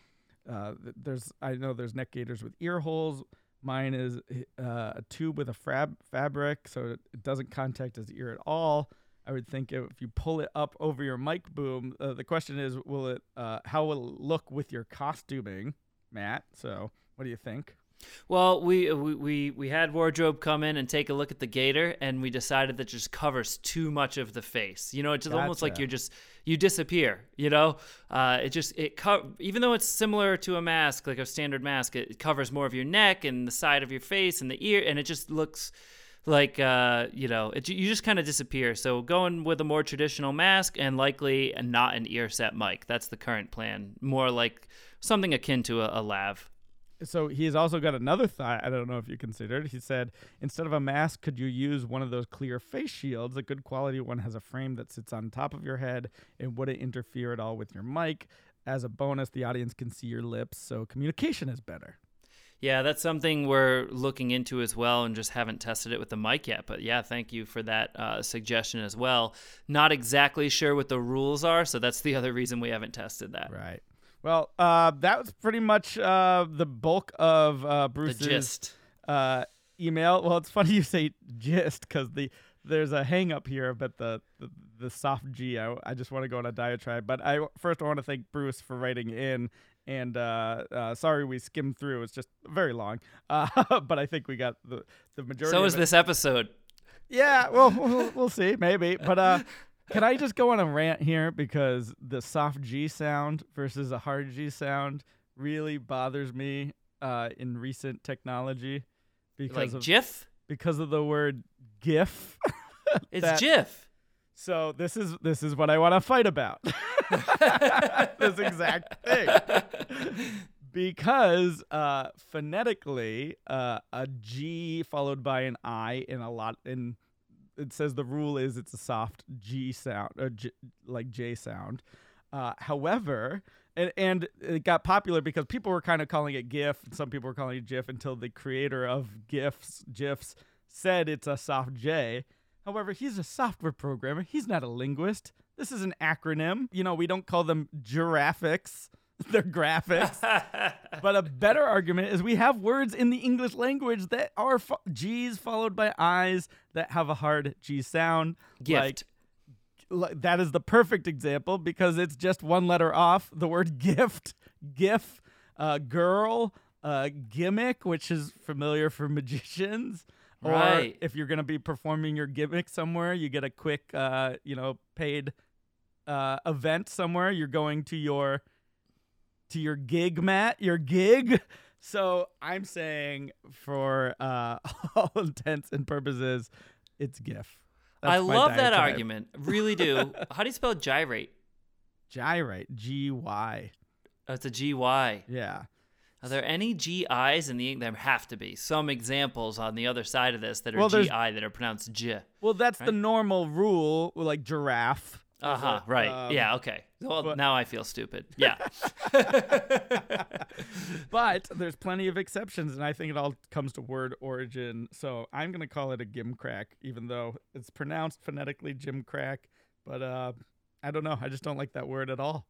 uh, there's I know there's neck gaiters with ear holes. Mine is uh, a tube with a fab- fabric, so it doesn't contact his ear at all. I would think if you pull it up over your mic boom, uh, the question is, will it? Uh, how will it look with your costuming, Mat? So, what do you think? Well, we, we we we had wardrobe come in and take a look at the gaiter, and we decided that just covers too much of the face. You know, it's almost like you're just you disappear. You know, uh, it just it co- even though it's similar to a mask, like a standard mask, it covers more of your neck and the side of your face and the ear, and it just looks like uh, you know it, you just kind of disappear. So going with a more traditional mask and likely not an ear set mic. That's the current plan. More like something akin to a, a lav. So he has also got another thought. I don't know if you considered. He said instead of a mask, could you use one of those clear face shields? A good quality one has a frame that sits on top of your head and wouldn't interfere at all with your mic. As a bonus, the audience can see your lips, so communication is better. Yeah, that's something we're looking into as well and just haven't tested it with the mic yet. But yeah, thank you for that uh, suggestion as well. Not exactly sure what the rules are, so that's the other reason we haven't tested that. Right. Well, uh, that was pretty much uh, the bulk of uh, Bruce's gist. uh, email. Well, it's funny you say gist because the there's a hang up here but the, the, the soft G. I, I just want to go on a diatribe. But I first I want to thank Bruce for writing in. And uh, uh, sorry we skimmed through. It's just very long. Uh, but I think we got the, the majority. So of is this episode. Yeah, well, we'll, we'll see, maybe. But uh, can I just go on a rant here because the soft G sound versus a hard G sound really bothers me uh, in recent technology because Like of GIF? because of the word GIF. It's that- GIF. So this is this is what I want to fight about. this exact thing. Because uh, phonetically, uh, a G followed by an I in a lot in it says the rule is it's a soft G sound or J, like J sound. Uh, however, and, and it got popular because people were kind of calling it GIF, and some people were calling it GIF until the creator of GIFs, GIFs, said it's a soft J. However, he's a software programmer. He's not a linguist. This is an acronym. You know, we don't call them giraffics. They're graphics. but a better argument is we have words in the English language that are fo- G's followed by I's that have a hard G sound. Gift. Like, li- that is the perfect example because it's just one letter off. The word gift, gif, uh, girl, uh, gimmick, which is familiar for magicians. Or Right. if you're going to be performing your gimmick somewhere, you get a quick, uh, you know, paid uh, event somewhere. You're going to your to your gig, Mat, your gig. So I'm saying, for uh, all intents and purposes, it's GIF. I That's my love that argument. Really do. How do you spell gyrate? Gyrate, G Y. Oh, it's a GY. Yeah. Are there any GIs in the There have to be some examples on the other side of this that are Well, GI that are pronounced J. Well, that's the normal rule, like giraffe. Uh huh. Right. Um, yeah. Okay. Well, but- now I feel stupid. Yeah. But there's plenty of exceptions, and I think it all comes to word origin. So I'm gonna call it a gimcrack, even though it's pronounced phonetically gimcrack. But uh, I don't know. I just don't like that word at all.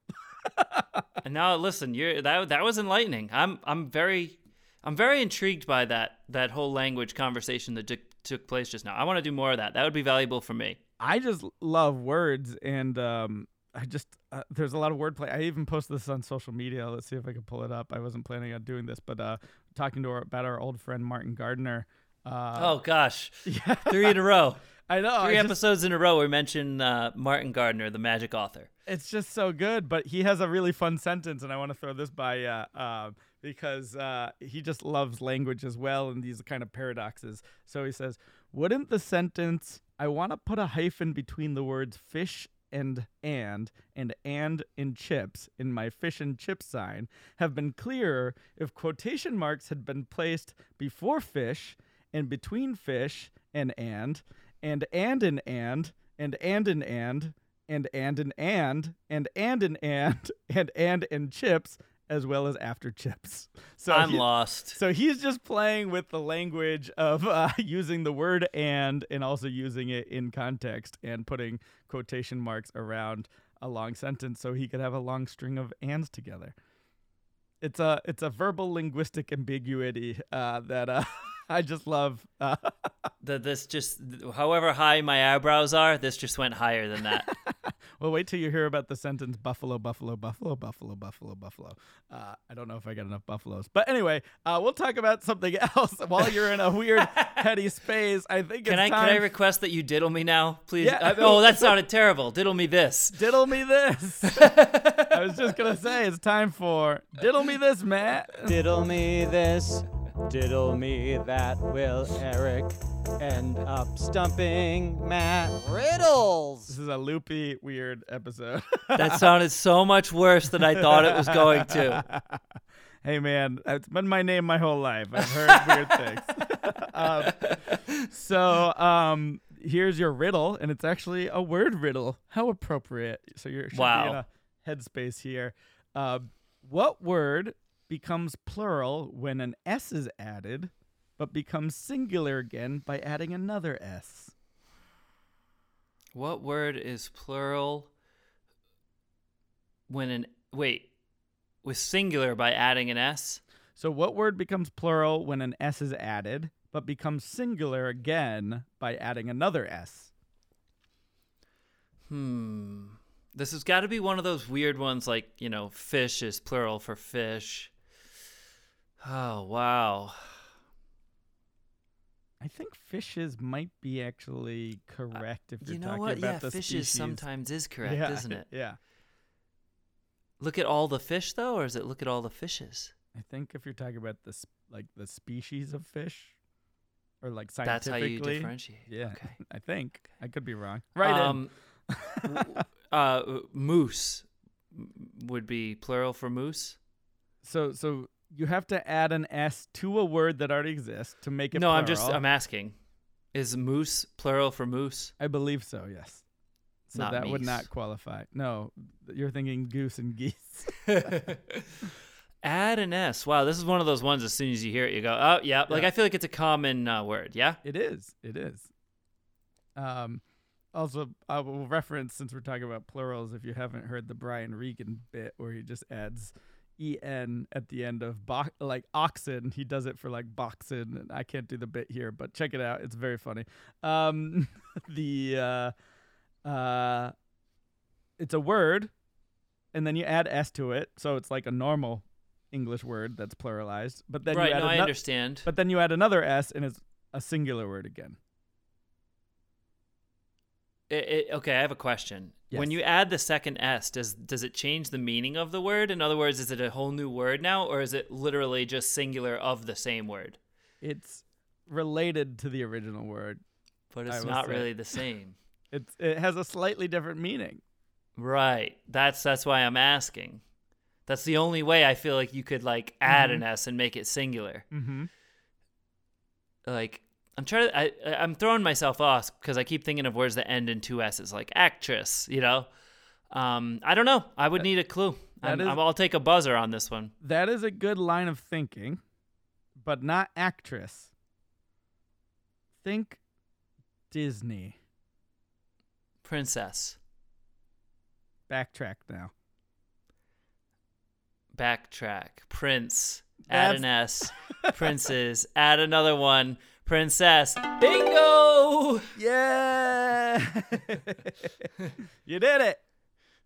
and now listen, you're that that was enlightening. I'm I'm very I'm very intrigued by that that whole language conversation that took took place just now. I want to do more of that. That would be valuable for me. I just love words, and um, I just uh, there's a lot of wordplay. I even posted this on social media. Let's see if I can pull it up. I wasn't planning on doing this, but uh, talking to our, about our old friend Martin Gardner. Uh, oh gosh, yeah, three in a row. I know. Three I just- episodes in a row we mentioned uh, Martin Gardner, the magic author. it's just so good. But he has a really fun sentence, and I want to throw this by uh, uh, because uh, he just loves language as well, and these kind of paradoxes. So he says, "Wouldn't the sentence I want to put a hyphen between the words fish and and and and in chips in my fish and chip sign have been clearer if quotation marks had been placed before fish and between fish and and and and in and and and in and and and in and and and in and and and in chips as well as after chips. So I'm he- lost. So he's just playing with the language of uh, using the word and and also using it in context and putting quotation marks around a long sentence so he could have a long string of ands together. It's a it's a verbal linguistic ambiguity uh, that uh, I just love. Uh, That this just, however high my eyebrows are, this just went higher than that. well, wait till you hear about the sentence buffalo, buffalo, buffalo, buffalo, buffalo, buffalo. Uh, I don't know if I got enough buffaloes, but anyway, uh, we'll talk about something else while you're in a weird heady space. I think Can it's I time can I request that you diddle me now, please? Yeah. Uh, oh, that sounded terrible. Diddle me this. diddle me this. I was just gonna say it's time for diddle me this, Mat. Diddle me this, diddle me that. Will Eric end up stumping Mat Riddles. This is a loopy, weird episode. That sounded so much worse than I thought it was going to. hey man, it's been my name my whole life. I've heard weird things. um, so um, here's your riddle, and it's actually a word riddle. How appropriate! So you're should be in a headspace here. Uh, what word becomes plural when an s is added, but becomes singular again by adding another s? What word is plural when an wait with singular by adding an s? So what word becomes plural when an s is added, but becomes singular again by adding another s? Hmm. This has got to be one of those weird ones like, you know, fish is plural for fish. Oh, wow. I think fishes might be actually correct if you're You know talking what? about Yeah, the fishes species. sometimes is correct, yeah, isn't it? Yeah. Look at all the fish though or is it look at all the fishes? I think if you're talking about the s- like the species of fish, or like scientifically, That's how you differentiate. yeah, Okay. I think I could be wrong. Right. Um, uh, moose would be plural for moose. so so you have to add an s to a word that already exists to make it. No, I'm just. I'm asking. Is moose plural for moose? I believe so. Yes. So Not that would not qualify. No, you're thinking goose and geese. Add an S. Wow, this is one of those ones. As soon as you hear it, you go, "Oh, yeah." Like Yeah. I feel like it's a common uh, word. Yeah. It is. It is. Um, also, I will reference since we're talking about plurals. If you haven't heard the Brian Regan bit where he just adds en at the end of bo- like oxen, he does it for like boxen. And I can't do the bit here, but check it out. It's very funny. Um, the uh, uh, it's a word, and then you add s to it, so it's like a normal English word that's pluralized. But then right. you add No, I understand. but then you add another S and it's a singular word again. It, it, okay, I have a question. When you add the second S, does does it change the meaning of the word? In other words, is it a whole new word now, or is it literally just singular of the same word? It's related to the original word. But it's not say. really the same. It's it has a slightly different meaning. Right. That's that's why I'm asking. That's the only way I feel like you could like add an S and make it singular. Mm-hmm. Like I'm trying to I I- I'm throwing myself off because I keep thinking of words that end in two S's, like actress. You know. Um, I don't know. I would need a clue. I'm, is- I'm, I'll take a buzzer on this one. That is a good line of thinking, but not actress. Think Disney. Princess. Backtrack now. Backtrack. Prince. Add an S. Princes. Add another one. Princess. Bingo! Yeah. you did it.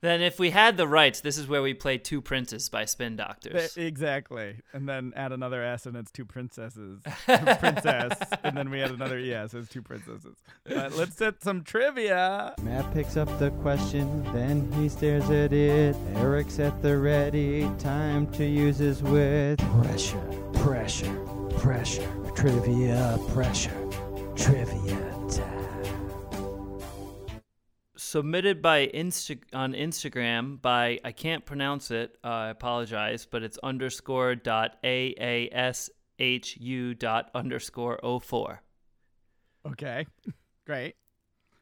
Then, if we had the rights, this is where we play Two Princes by Spin Doctors. Exactly. And then add another S and it's two princesses. Princess. and then we add another ES, it's two princesses. But let's set some trivia. Mat picks up the question, then he stares at it. Eric's at the ready, time to use his wit. Pressure, pressure, pressure. Trivia, pressure, trivia time. Submitted by Insta- on Instagram by, I can't pronounce it, uh, I apologize, but it's underscore dot A-A-S-H-U dot underscore o four. Okay. Great.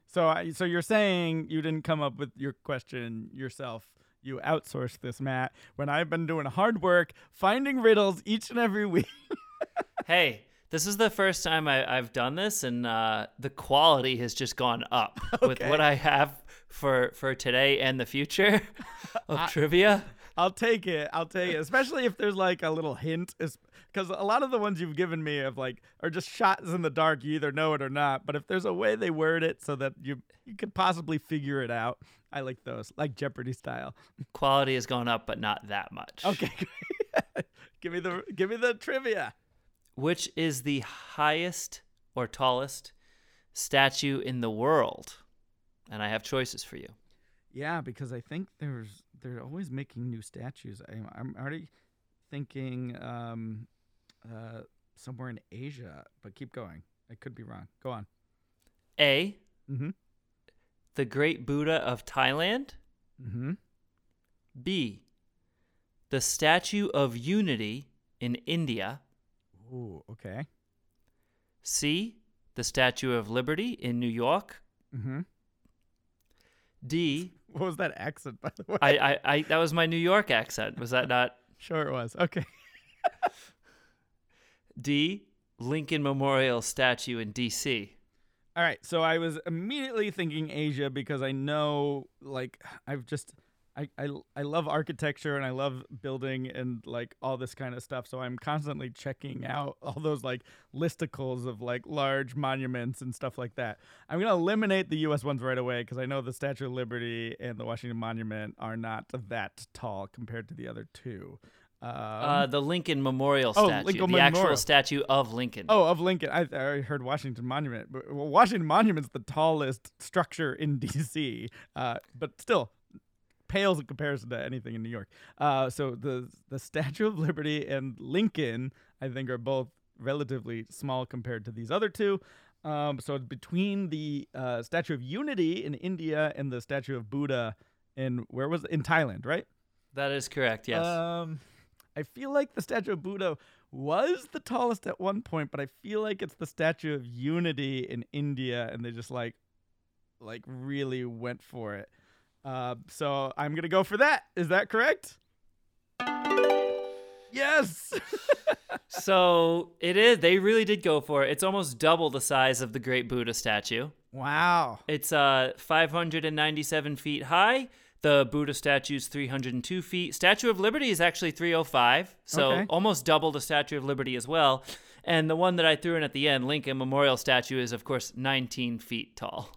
So I so you're saying you didn't come up with your question yourself. you outsourced this, Mat, when I've been doing hard work finding riddles each and every week. Hey, this is the first time I, have done this, and uh, the quality has just gone up okay. with what I have for for today and the future of I, trivia. I'll take it. I'll take it, especially if there's like a little hint, because a lot of the ones you've given me of like are just shots in the dark. You either know it or not. But if there's a way they word it so that you you could possibly figure it out, I like those, like Jeopardy style. Quality has gone up, but not that much. Okay, give me the give me the trivia. Which is the highest or tallest statue in the world? And I have choices for you. Yeah, because I think there's they're always making new statues. I, I'm already thinking um, uh, somewhere in Asia, but keep going. I could be wrong. Go on. A. Mm-hmm. The Great Buddha of Thailand. Mm-hmm. B. The Statue of Unity in India. Ooh, okay. C. The Statue of Liberty in New York. Mm-hmm. D. What was that accent, by the way? I, I, I that was my New York accent. Was that not? sure, it was. Okay. D. Lincoln Memorial statue in D.C. All right, so I was immediately thinking Asia because I know, like, I've just I, I, I love architecture and I love building and like all this kind of stuff. So I'm constantly checking out all those like listicles of like large monuments and stuff like that. I'm going to eliminate the US ones right away because I know the Statue of Liberty and the Washington Monument are not that tall compared to the other two. Um, uh, the Lincoln Memorial statue, oh, Lincoln the Memorial. actual statue of Lincoln. Oh, of Lincoln. I, I heard Washington Monument. But, well, Washington Monument's the tallest structure in D.C., uh, but still pales in comparison to anything in New York. Uh, so the the Statue of Liberty and Lincoln, I think, are both relatively small compared to these other two. Um, so between the uh, Statue of Unity in India and the Statue of Buddha in where was it? in Thailand, right? That is correct. Yes. Um, I feel like the Statue of Buddha was the tallest at one point, but I feel like it's the Statue of Unity in India, and they just like, like really went for it. Uh, so I'm gonna go for that. Is that correct? Yes. so it is. They really did go for it. It's almost double the size of the Great Buddha statue. Wow. It's uh 597 feet high. The Buddha statue is 302 feet. Statue of Liberty is actually 305, so okay. almost double the Statue of Liberty as well. And the one that I threw in at the end, Lincoln Memorial statue, is of course 19 feet tall.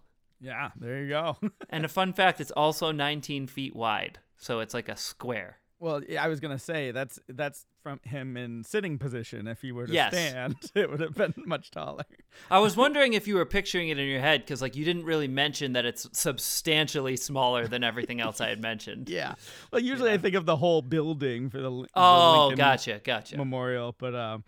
Yeah, there you go. and a fun fact, it's also 19 feet wide, so it's like a square. Well, I was gonna say that's that's from him in sitting position. If he were to yes. stand, it would have been much taller. I was wondering if you were picturing it in your head because, like, you didn't really mention that it's substantially smaller than everything else I had mentioned. Yeah. Well, usually yeah. I think of the whole building for the. Oh, the gotcha, gotcha. Memorial, but um,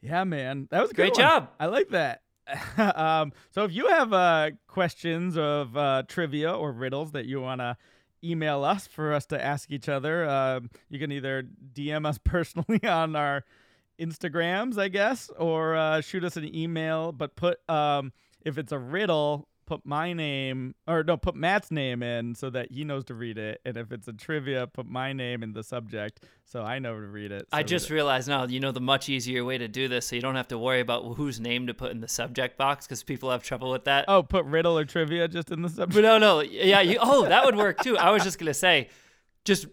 yeah, man, that was a great one. job. I like that. um, so if you have uh, questions of uh, trivia or riddles that you want to email us for us to ask each other, uh, you can either DM us personally on our Instagrams, I guess, or uh, shoot us an email. But put um, if it's a riddle, put my name or no, put Mat's name in so that he knows to read it. And if it's a trivia, put my name in the subject so I know to read it. So I just realized now, you know, the much easier way to do this so you don't have to worry about whose name to put in the subject box because people have trouble with that. Oh, put riddle or trivia just in the subject. But no, no, yeah, you, oh, that would work too. I was just gonna say, just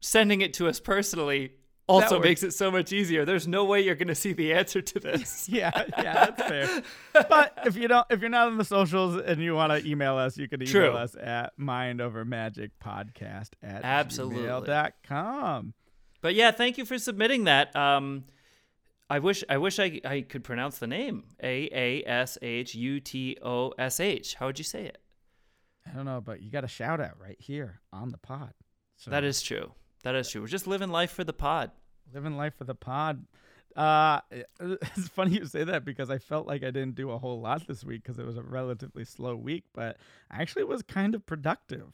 sending it to us personally also makes it so much easier. There's no way you're going to see the answer to this. yeah, yeah, that's fair. but if you don't, if you're not on the socials and you want to email us, you can email True. us at mindovermagicpodcast at Absolutely. gmail.com. But yeah, thank you for submitting that. Um, I wish I wish I, I could pronounce the name A A S H U T O S H. How would you say it? I don't know, but you got a shout out right here on the pod. So. That is true. That is true. We're just living life for the pod. Living life for the pod. Uh, it's funny you say that because I felt like I didn't do a whole lot this week because it was a relatively slow week, but I actually was kind of productive.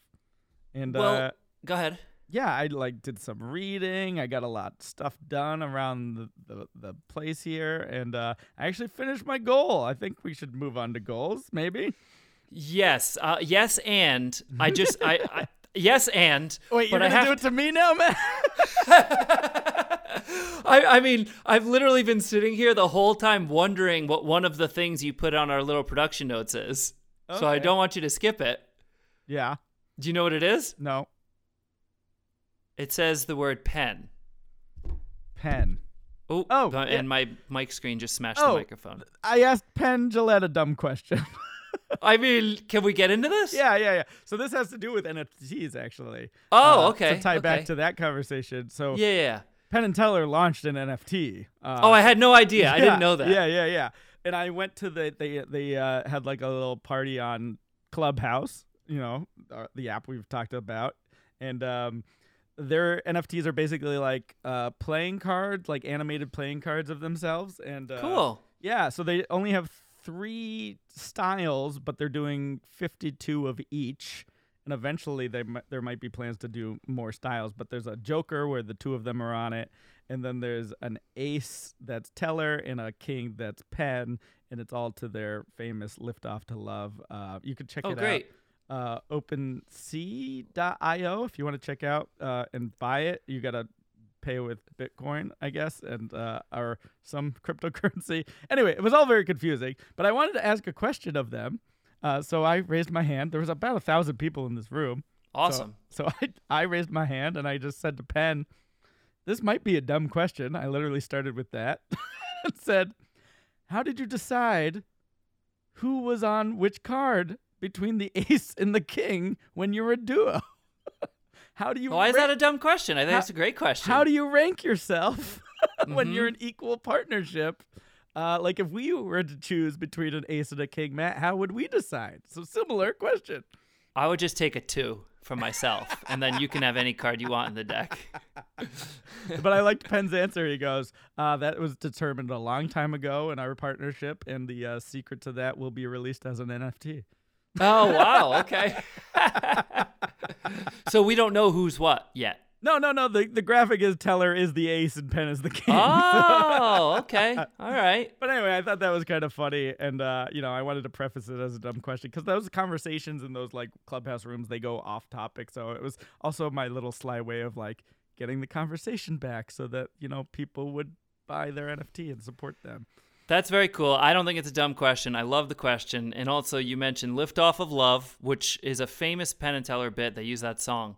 And well, uh, go ahead. Yeah, I like did some reading. I got a lot of stuff done around the, the, the place here, and uh, I actually finished my goal. I think we should move on to goals, maybe. Yes, uh, yes, and I just I, I yes, and Wait, you're I gonna have do it to me now, man? I, I mean, I've literally been sitting here the whole time wondering what one of the things you put on our little production notes is. So I don't want you to skip it. yeah. Do you know what it is? No. It says the word pen. Pen. Oh, Oh, uh, yeah. and my mic screen just smashed Oh. the microphone. I asked Penn Jillette a dumb question. I mean, can we get into this? yeah, yeah, yeah. So this has to do with NFTs, actually. Oh, Uh, okay. To tie back to that conversation. So Yeah, yeah. Penn and Teller launched an NFT. Uh, Oh, I had no idea. I didn't know that. Yeah, yeah, yeah. And I went to the they they uh, had like a little party on Clubhouse, you know, uh, the app we've talked about, and um, their NFTs are basically like uh, playing cards, like animated playing cards of themselves, and uh, Cool. Yeah, so they only have three styles, but they're doing fifty-two of each. And eventually, they there might be plans to do more styles. But there's a Joker where the two of them are on it, and then there's an Ace that's Teller and a King that's Penn, and it's all to their famous "Lift Off to Love." Uh, you can check Oh, it great. out. Uh, OpenSea.io if you want to check out uh, and buy it. You gotta pay with Bitcoin, I guess, and uh, or some cryptocurrency. Anyway, it was all very confusing. But I wanted to ask a question of them. Uh, so I raised my hand. There was about a thousand people in this room. So- Awesome. So, I, I raised my hand and I just said to Penn, this might be a dumb question. I literally started with that and said, How did you decide who was on which card between the ace and the king when you're a duo? How do you Why is that a dumb question? I think How- it's a great question. how do you rank yourself when Mhm. you're an equal partnership? Uh, like if we were to choose between an ace and a king, Mat, how would we decide? So similar question. I would just take a two for myself, and then you can have any card you want in the deck. but I liked Penn's answer. He goes, uh, "That was determined a long time ago in our partnership, and the uh, secret to that will be released as an NFT." Oh wow, okay. so we don't know who's what yet. No, no, no. The the graphic is Teller is the ace and Penn is the king. Oh, okay. All right. But anyway, I thought that was kind of funny, and uh, you know, I wanted to preface it as a dumb question because those conversations in those like clubhouse rooms they go off topic. So it was also my little sly way of like getting the conversation back so that you know people would buy their NFT and support them. That's very cool. I don't think it's a dumb question. I love the question. And also, you mentioned Lift Off of Love, which is a famous Penn and Teller bit. They use that song.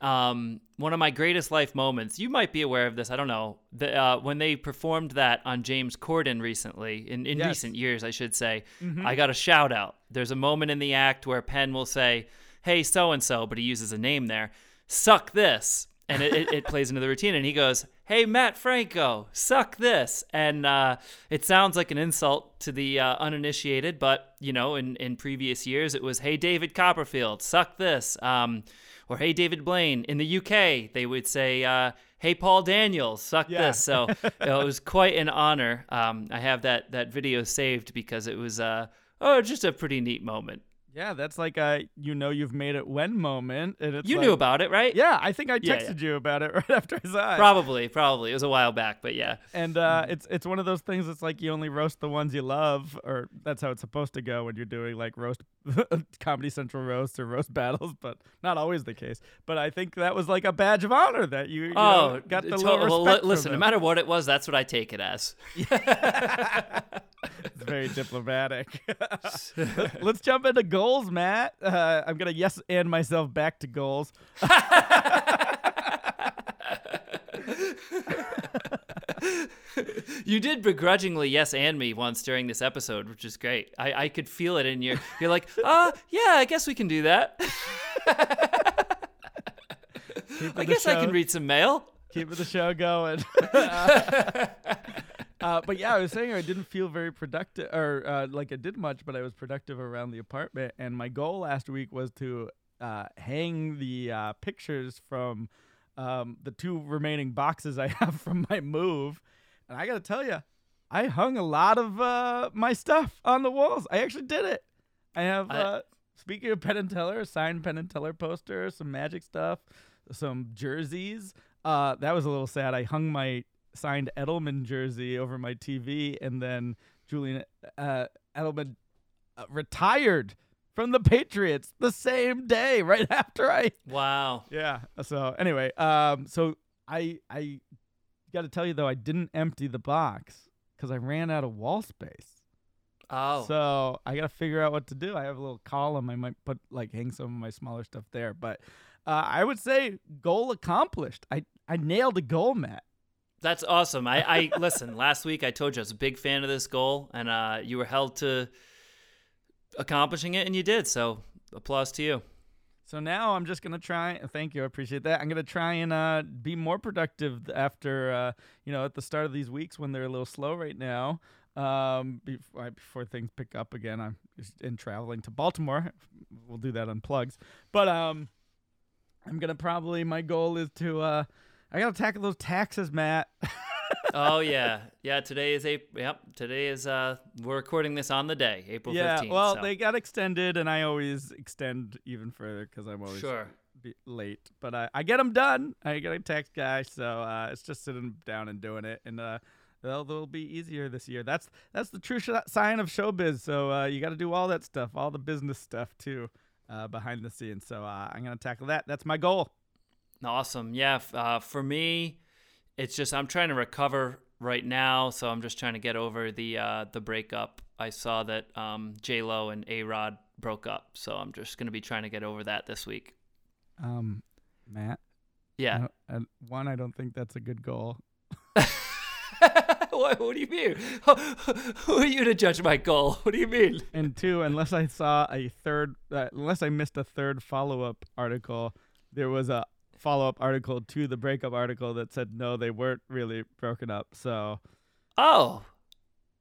Um, one of my greatest life moments. You might be aware of this. I don't know. The, uh, when they performed that on James Corden recently, in, in Yes. recent years, I should say, I got a shout out. There's a moment in the act where Penn will say, Hey, so and so, but he uses a name there, suck this. And it, it, it plays into the routine. And he goes, Hey, Mat Franco, suck this. And uh, it sounds like an insult to the uh, uninitiated, but, you know, in, in previous years, it was, Hey, David Copperfield, suck this. Um, or Hey, David Blaine. In the UK, they would say, uh, Hey, Paul Daniels, suck Yeah. this. So you know, it was quite an honor. Um, I have that, that video saved because it was, uh, oh, just a pretty neat moment. Yeah, that's like a you know you've made it when moment, and it's You like- knew about it, right? Yeah, I think I texted yeah. you about it right after I saw it. Probably, probably. It was a while back, but yeah. And uh, it's it's one of those things. It's like you only roast the ones you love, or that's how it's supposed to go when you're doing like roast Comedy Central roast or roast battles, but not always the case. But I think that was like a badge of honor that you, you Oh, know, got the to- little well, respect li- listen, no matter what it was, that's what I take it as. It's very diplomatic. Let's jump into goals, Mat. Uh, I'm gonna yes and myself back to goals. You did begrudgingly yes and me once during this episode, which is great. I, I could feel it in your. You're like, uh, yeah, I guess we can do that. I guess I can read some mail. Keep the show going. Uh, but yeah, I was saying I didn't feel very productive, or uh, like I did much, but I was productive around the apartment. And my goal last week was to uh, hang the uh, pictures from um, the two remaining boxes I have from my move. And I got to tell you, I hung a lot of uh, my stuff on the walls. I actually did it. I have. I- uh, Speaking of Penn and Teller, a signed Penn and Teller poster, some magic stuff, some jerseys. Uh, that was a little sad. I hung my signed Edelman jersey over my TV, and then Julian uh, Edelman uh, retired from the Patriots the same day, right after I Wow. Yeah. So anyway, um, so I I got to tell you though, I didn't empty the box because I ran out of wall space. Oh. So I got to figure out what to do. I have a little column. I might put like hang some of my smaller stuff there, but uh, I would say goal accomplished. I I nailed a goal, Mat. That's awesome. I, I listen. Last week I told you I was a big fan of this goal, and uh, you were held to accomplishing it, and you did. So applause to you. So now I'm just gonna try. Thank you, I appreciate that. I'm gonna try and uh, be more productive after uh, you know at the start of these weeks when they're a little slow right now. Um, before, before things pick up again, I'm in traveling to Baltimore. We'll do that on plugs, but um, I'm gonna probably my goal is to uh, I gotta tackle those taxes, Mat. oh yeah, yeah. Today is April. Yep. Today is uh, we're recording this on the day, April yeah, 15th. well, so. they got extended, and I always extend even further because I'm always sure. be late. But I, I get them done. I get a tax guy, so uh, it's just sitting down and doing it, and uh, they'll they'll be easier this year. That's that's the true sh- sign of showbiz. So uh, you got to do all that stuff, all the business stuff too, uh, behind the scenes. So uh, I'm gonna tackle that. That's my goal. Awesome. Yeah. Uh, for me, it's just I'm trying to recover right now, so I'm just trying to get over the uh, the breakup. I saw that um, J Lo and A Rod broke up, so I'm just gonna be trying to get over that this week. Um, Mat. Yeah. I don't- I- one, I don't think that's a good goal. what, what do you mean? Who are you to judge my goal? What do you mean? And two, unless I saw a third, uh, unless I missed a third follow up article, there was a follow up article to the breakup article that said no, they weren't really broken up. So, Oh,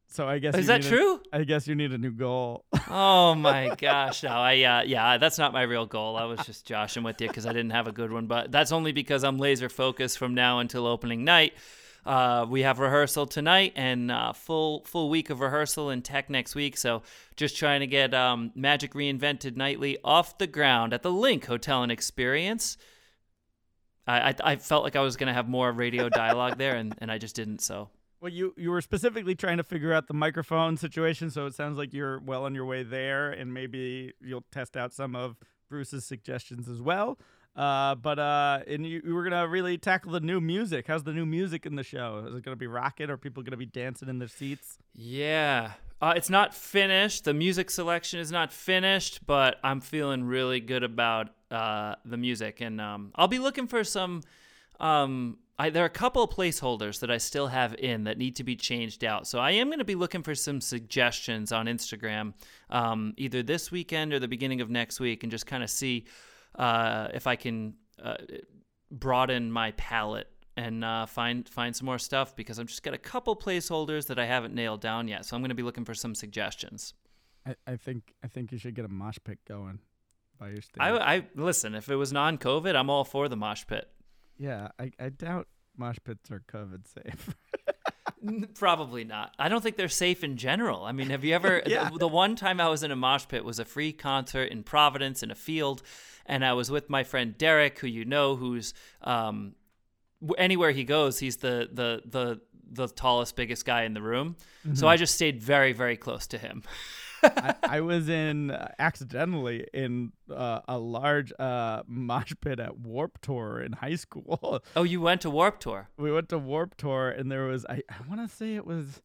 so I guess is that true? I guess you need a new goal. Oh my gosh! No, I uh, yeah, that's not my real goal. I was just joshing with you because I didn't have a good one, but that's only because I'm laser focused from now until opening night. Uh, we have rehearsal tonight and uh, full full week of rehearsal and tech next week. So just trying to get um, Magic Reinvented Nightly off the ground at the LINQ Hotel and Experience. I, I, I felt like I was gonna have more radio dialogue there, and, and I just didn't. So well, you you were specifically trying to figure out the microphone situation, so it sounds like you're well on your way there, and maybe you'll test out some of Bruce's suggestions as well. Uh, but uh, and you, you were gonna really tackle the new music. How's the new music in the show? Is it gonna be rocking? Or are people gonna be dancing in their seats? Yeah. Uh, it's not finished. The music selection is not finished, but I'm feeling really good about uh, the music. And um, I'll be looking for some. Um, I, there are a couple of placeholders that I still have in that need to be changed out. So I am going to be looking for some suggestions on Instagram um, either this weekend or the beginning of next week and just kind of see uh, if I can uh, broaden my palette and uh, find find some more stuff because I've just got a couple placeholders that I haven't nailed down yet. So I'm going to be looking for some suggestions. I, I think I think you should get a mosh pit going by your stage. I, I listen. If it was non-COVID, I'm all for the mosh pit. yeah, I, I doubt mosh pits are COVID safe. Probably not. I don't think they're safe in general. I mean, have you ever? Yeah. the, the one time I was in a mosh pit was a free concert in Providence in a field, and I was with my friend Derek, who you know, who's um, anywhere he goes, he's the the the the tallest, biggest guy in the room. So I just stayed very, very close to him. I, I was in uh, accidentally in uh, a large uh, mosh pit at Warped Tour in high school. Oh, you went to Warped Tour. we went to Warped Tour, and there was I, I want to say it was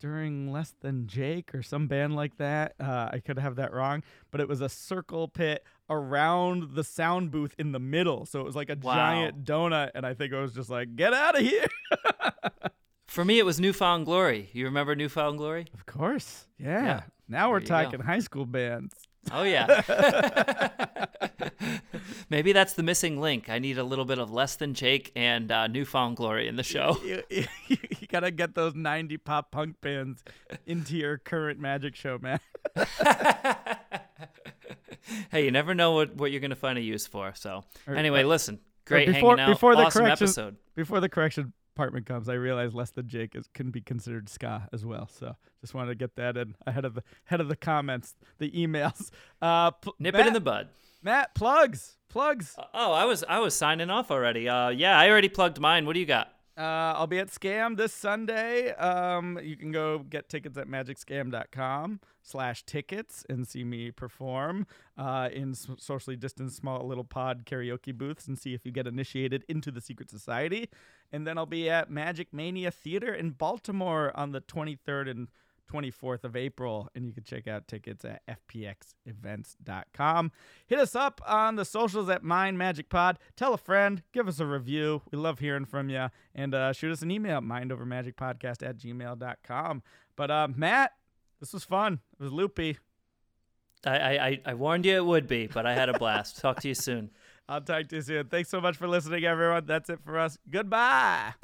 during Less Than Jake or some band like that. Uh, I could have that wrong, but it was a circle pit around the sound booth in the middle, so it was like a Wow. giant donut. And I think it was just like, get out of here. For me, it was New Found Glory. You remember New Found Glory? Of course, yeah. Yeah. Now we're you go. talking high school bands. Oh yeah. Maybe that's the missing link. I need a little bit of less than Jake and uh, New Found Glory in the show. you, you, you gotta get those 90 pop punk bands into your current magic show, man. hey, you never know what, what you're gonna find a use for. So anyway, uh, listen, great before- hanging out. before the awesome correction- episode. Before the correction department comes, I realize Less Than Jake is, can be considered ska as well. So just wanted to get that in ahead of the head of the comments, the emails. Uh, pl- Nip Mat, it in the bud. Mat, plugs, plugs. Oh, I was I was signing off already. Uh, yeah, I already plugged mine. What do you got? Uh, I'll be at Scam this Sunday. Um, you can go get tickets at magicscam.com slash tickets and see me perform uh, in socially distanced small little pod karaoke booths and see if you get initiated into the secret society. And then I'll be at Magic Mania Theater in Baltimore on the 23rd and 24th of April, and you can check out tickets at fpxevents.com. Hit us up on the socials at Mind Magic Pod. Tell a friend, give us a review. We love hearing from you. And uh, shoot us an email, mindovermagicpodcast at gmail.com. But uh, Mat, this was fun. It was loopy. I, I, I warned you it would be, but I had a blast. Talk to you soon. I'll talk to you soon. Thanks so much for listening, everyone. That's it for us. Goodbye.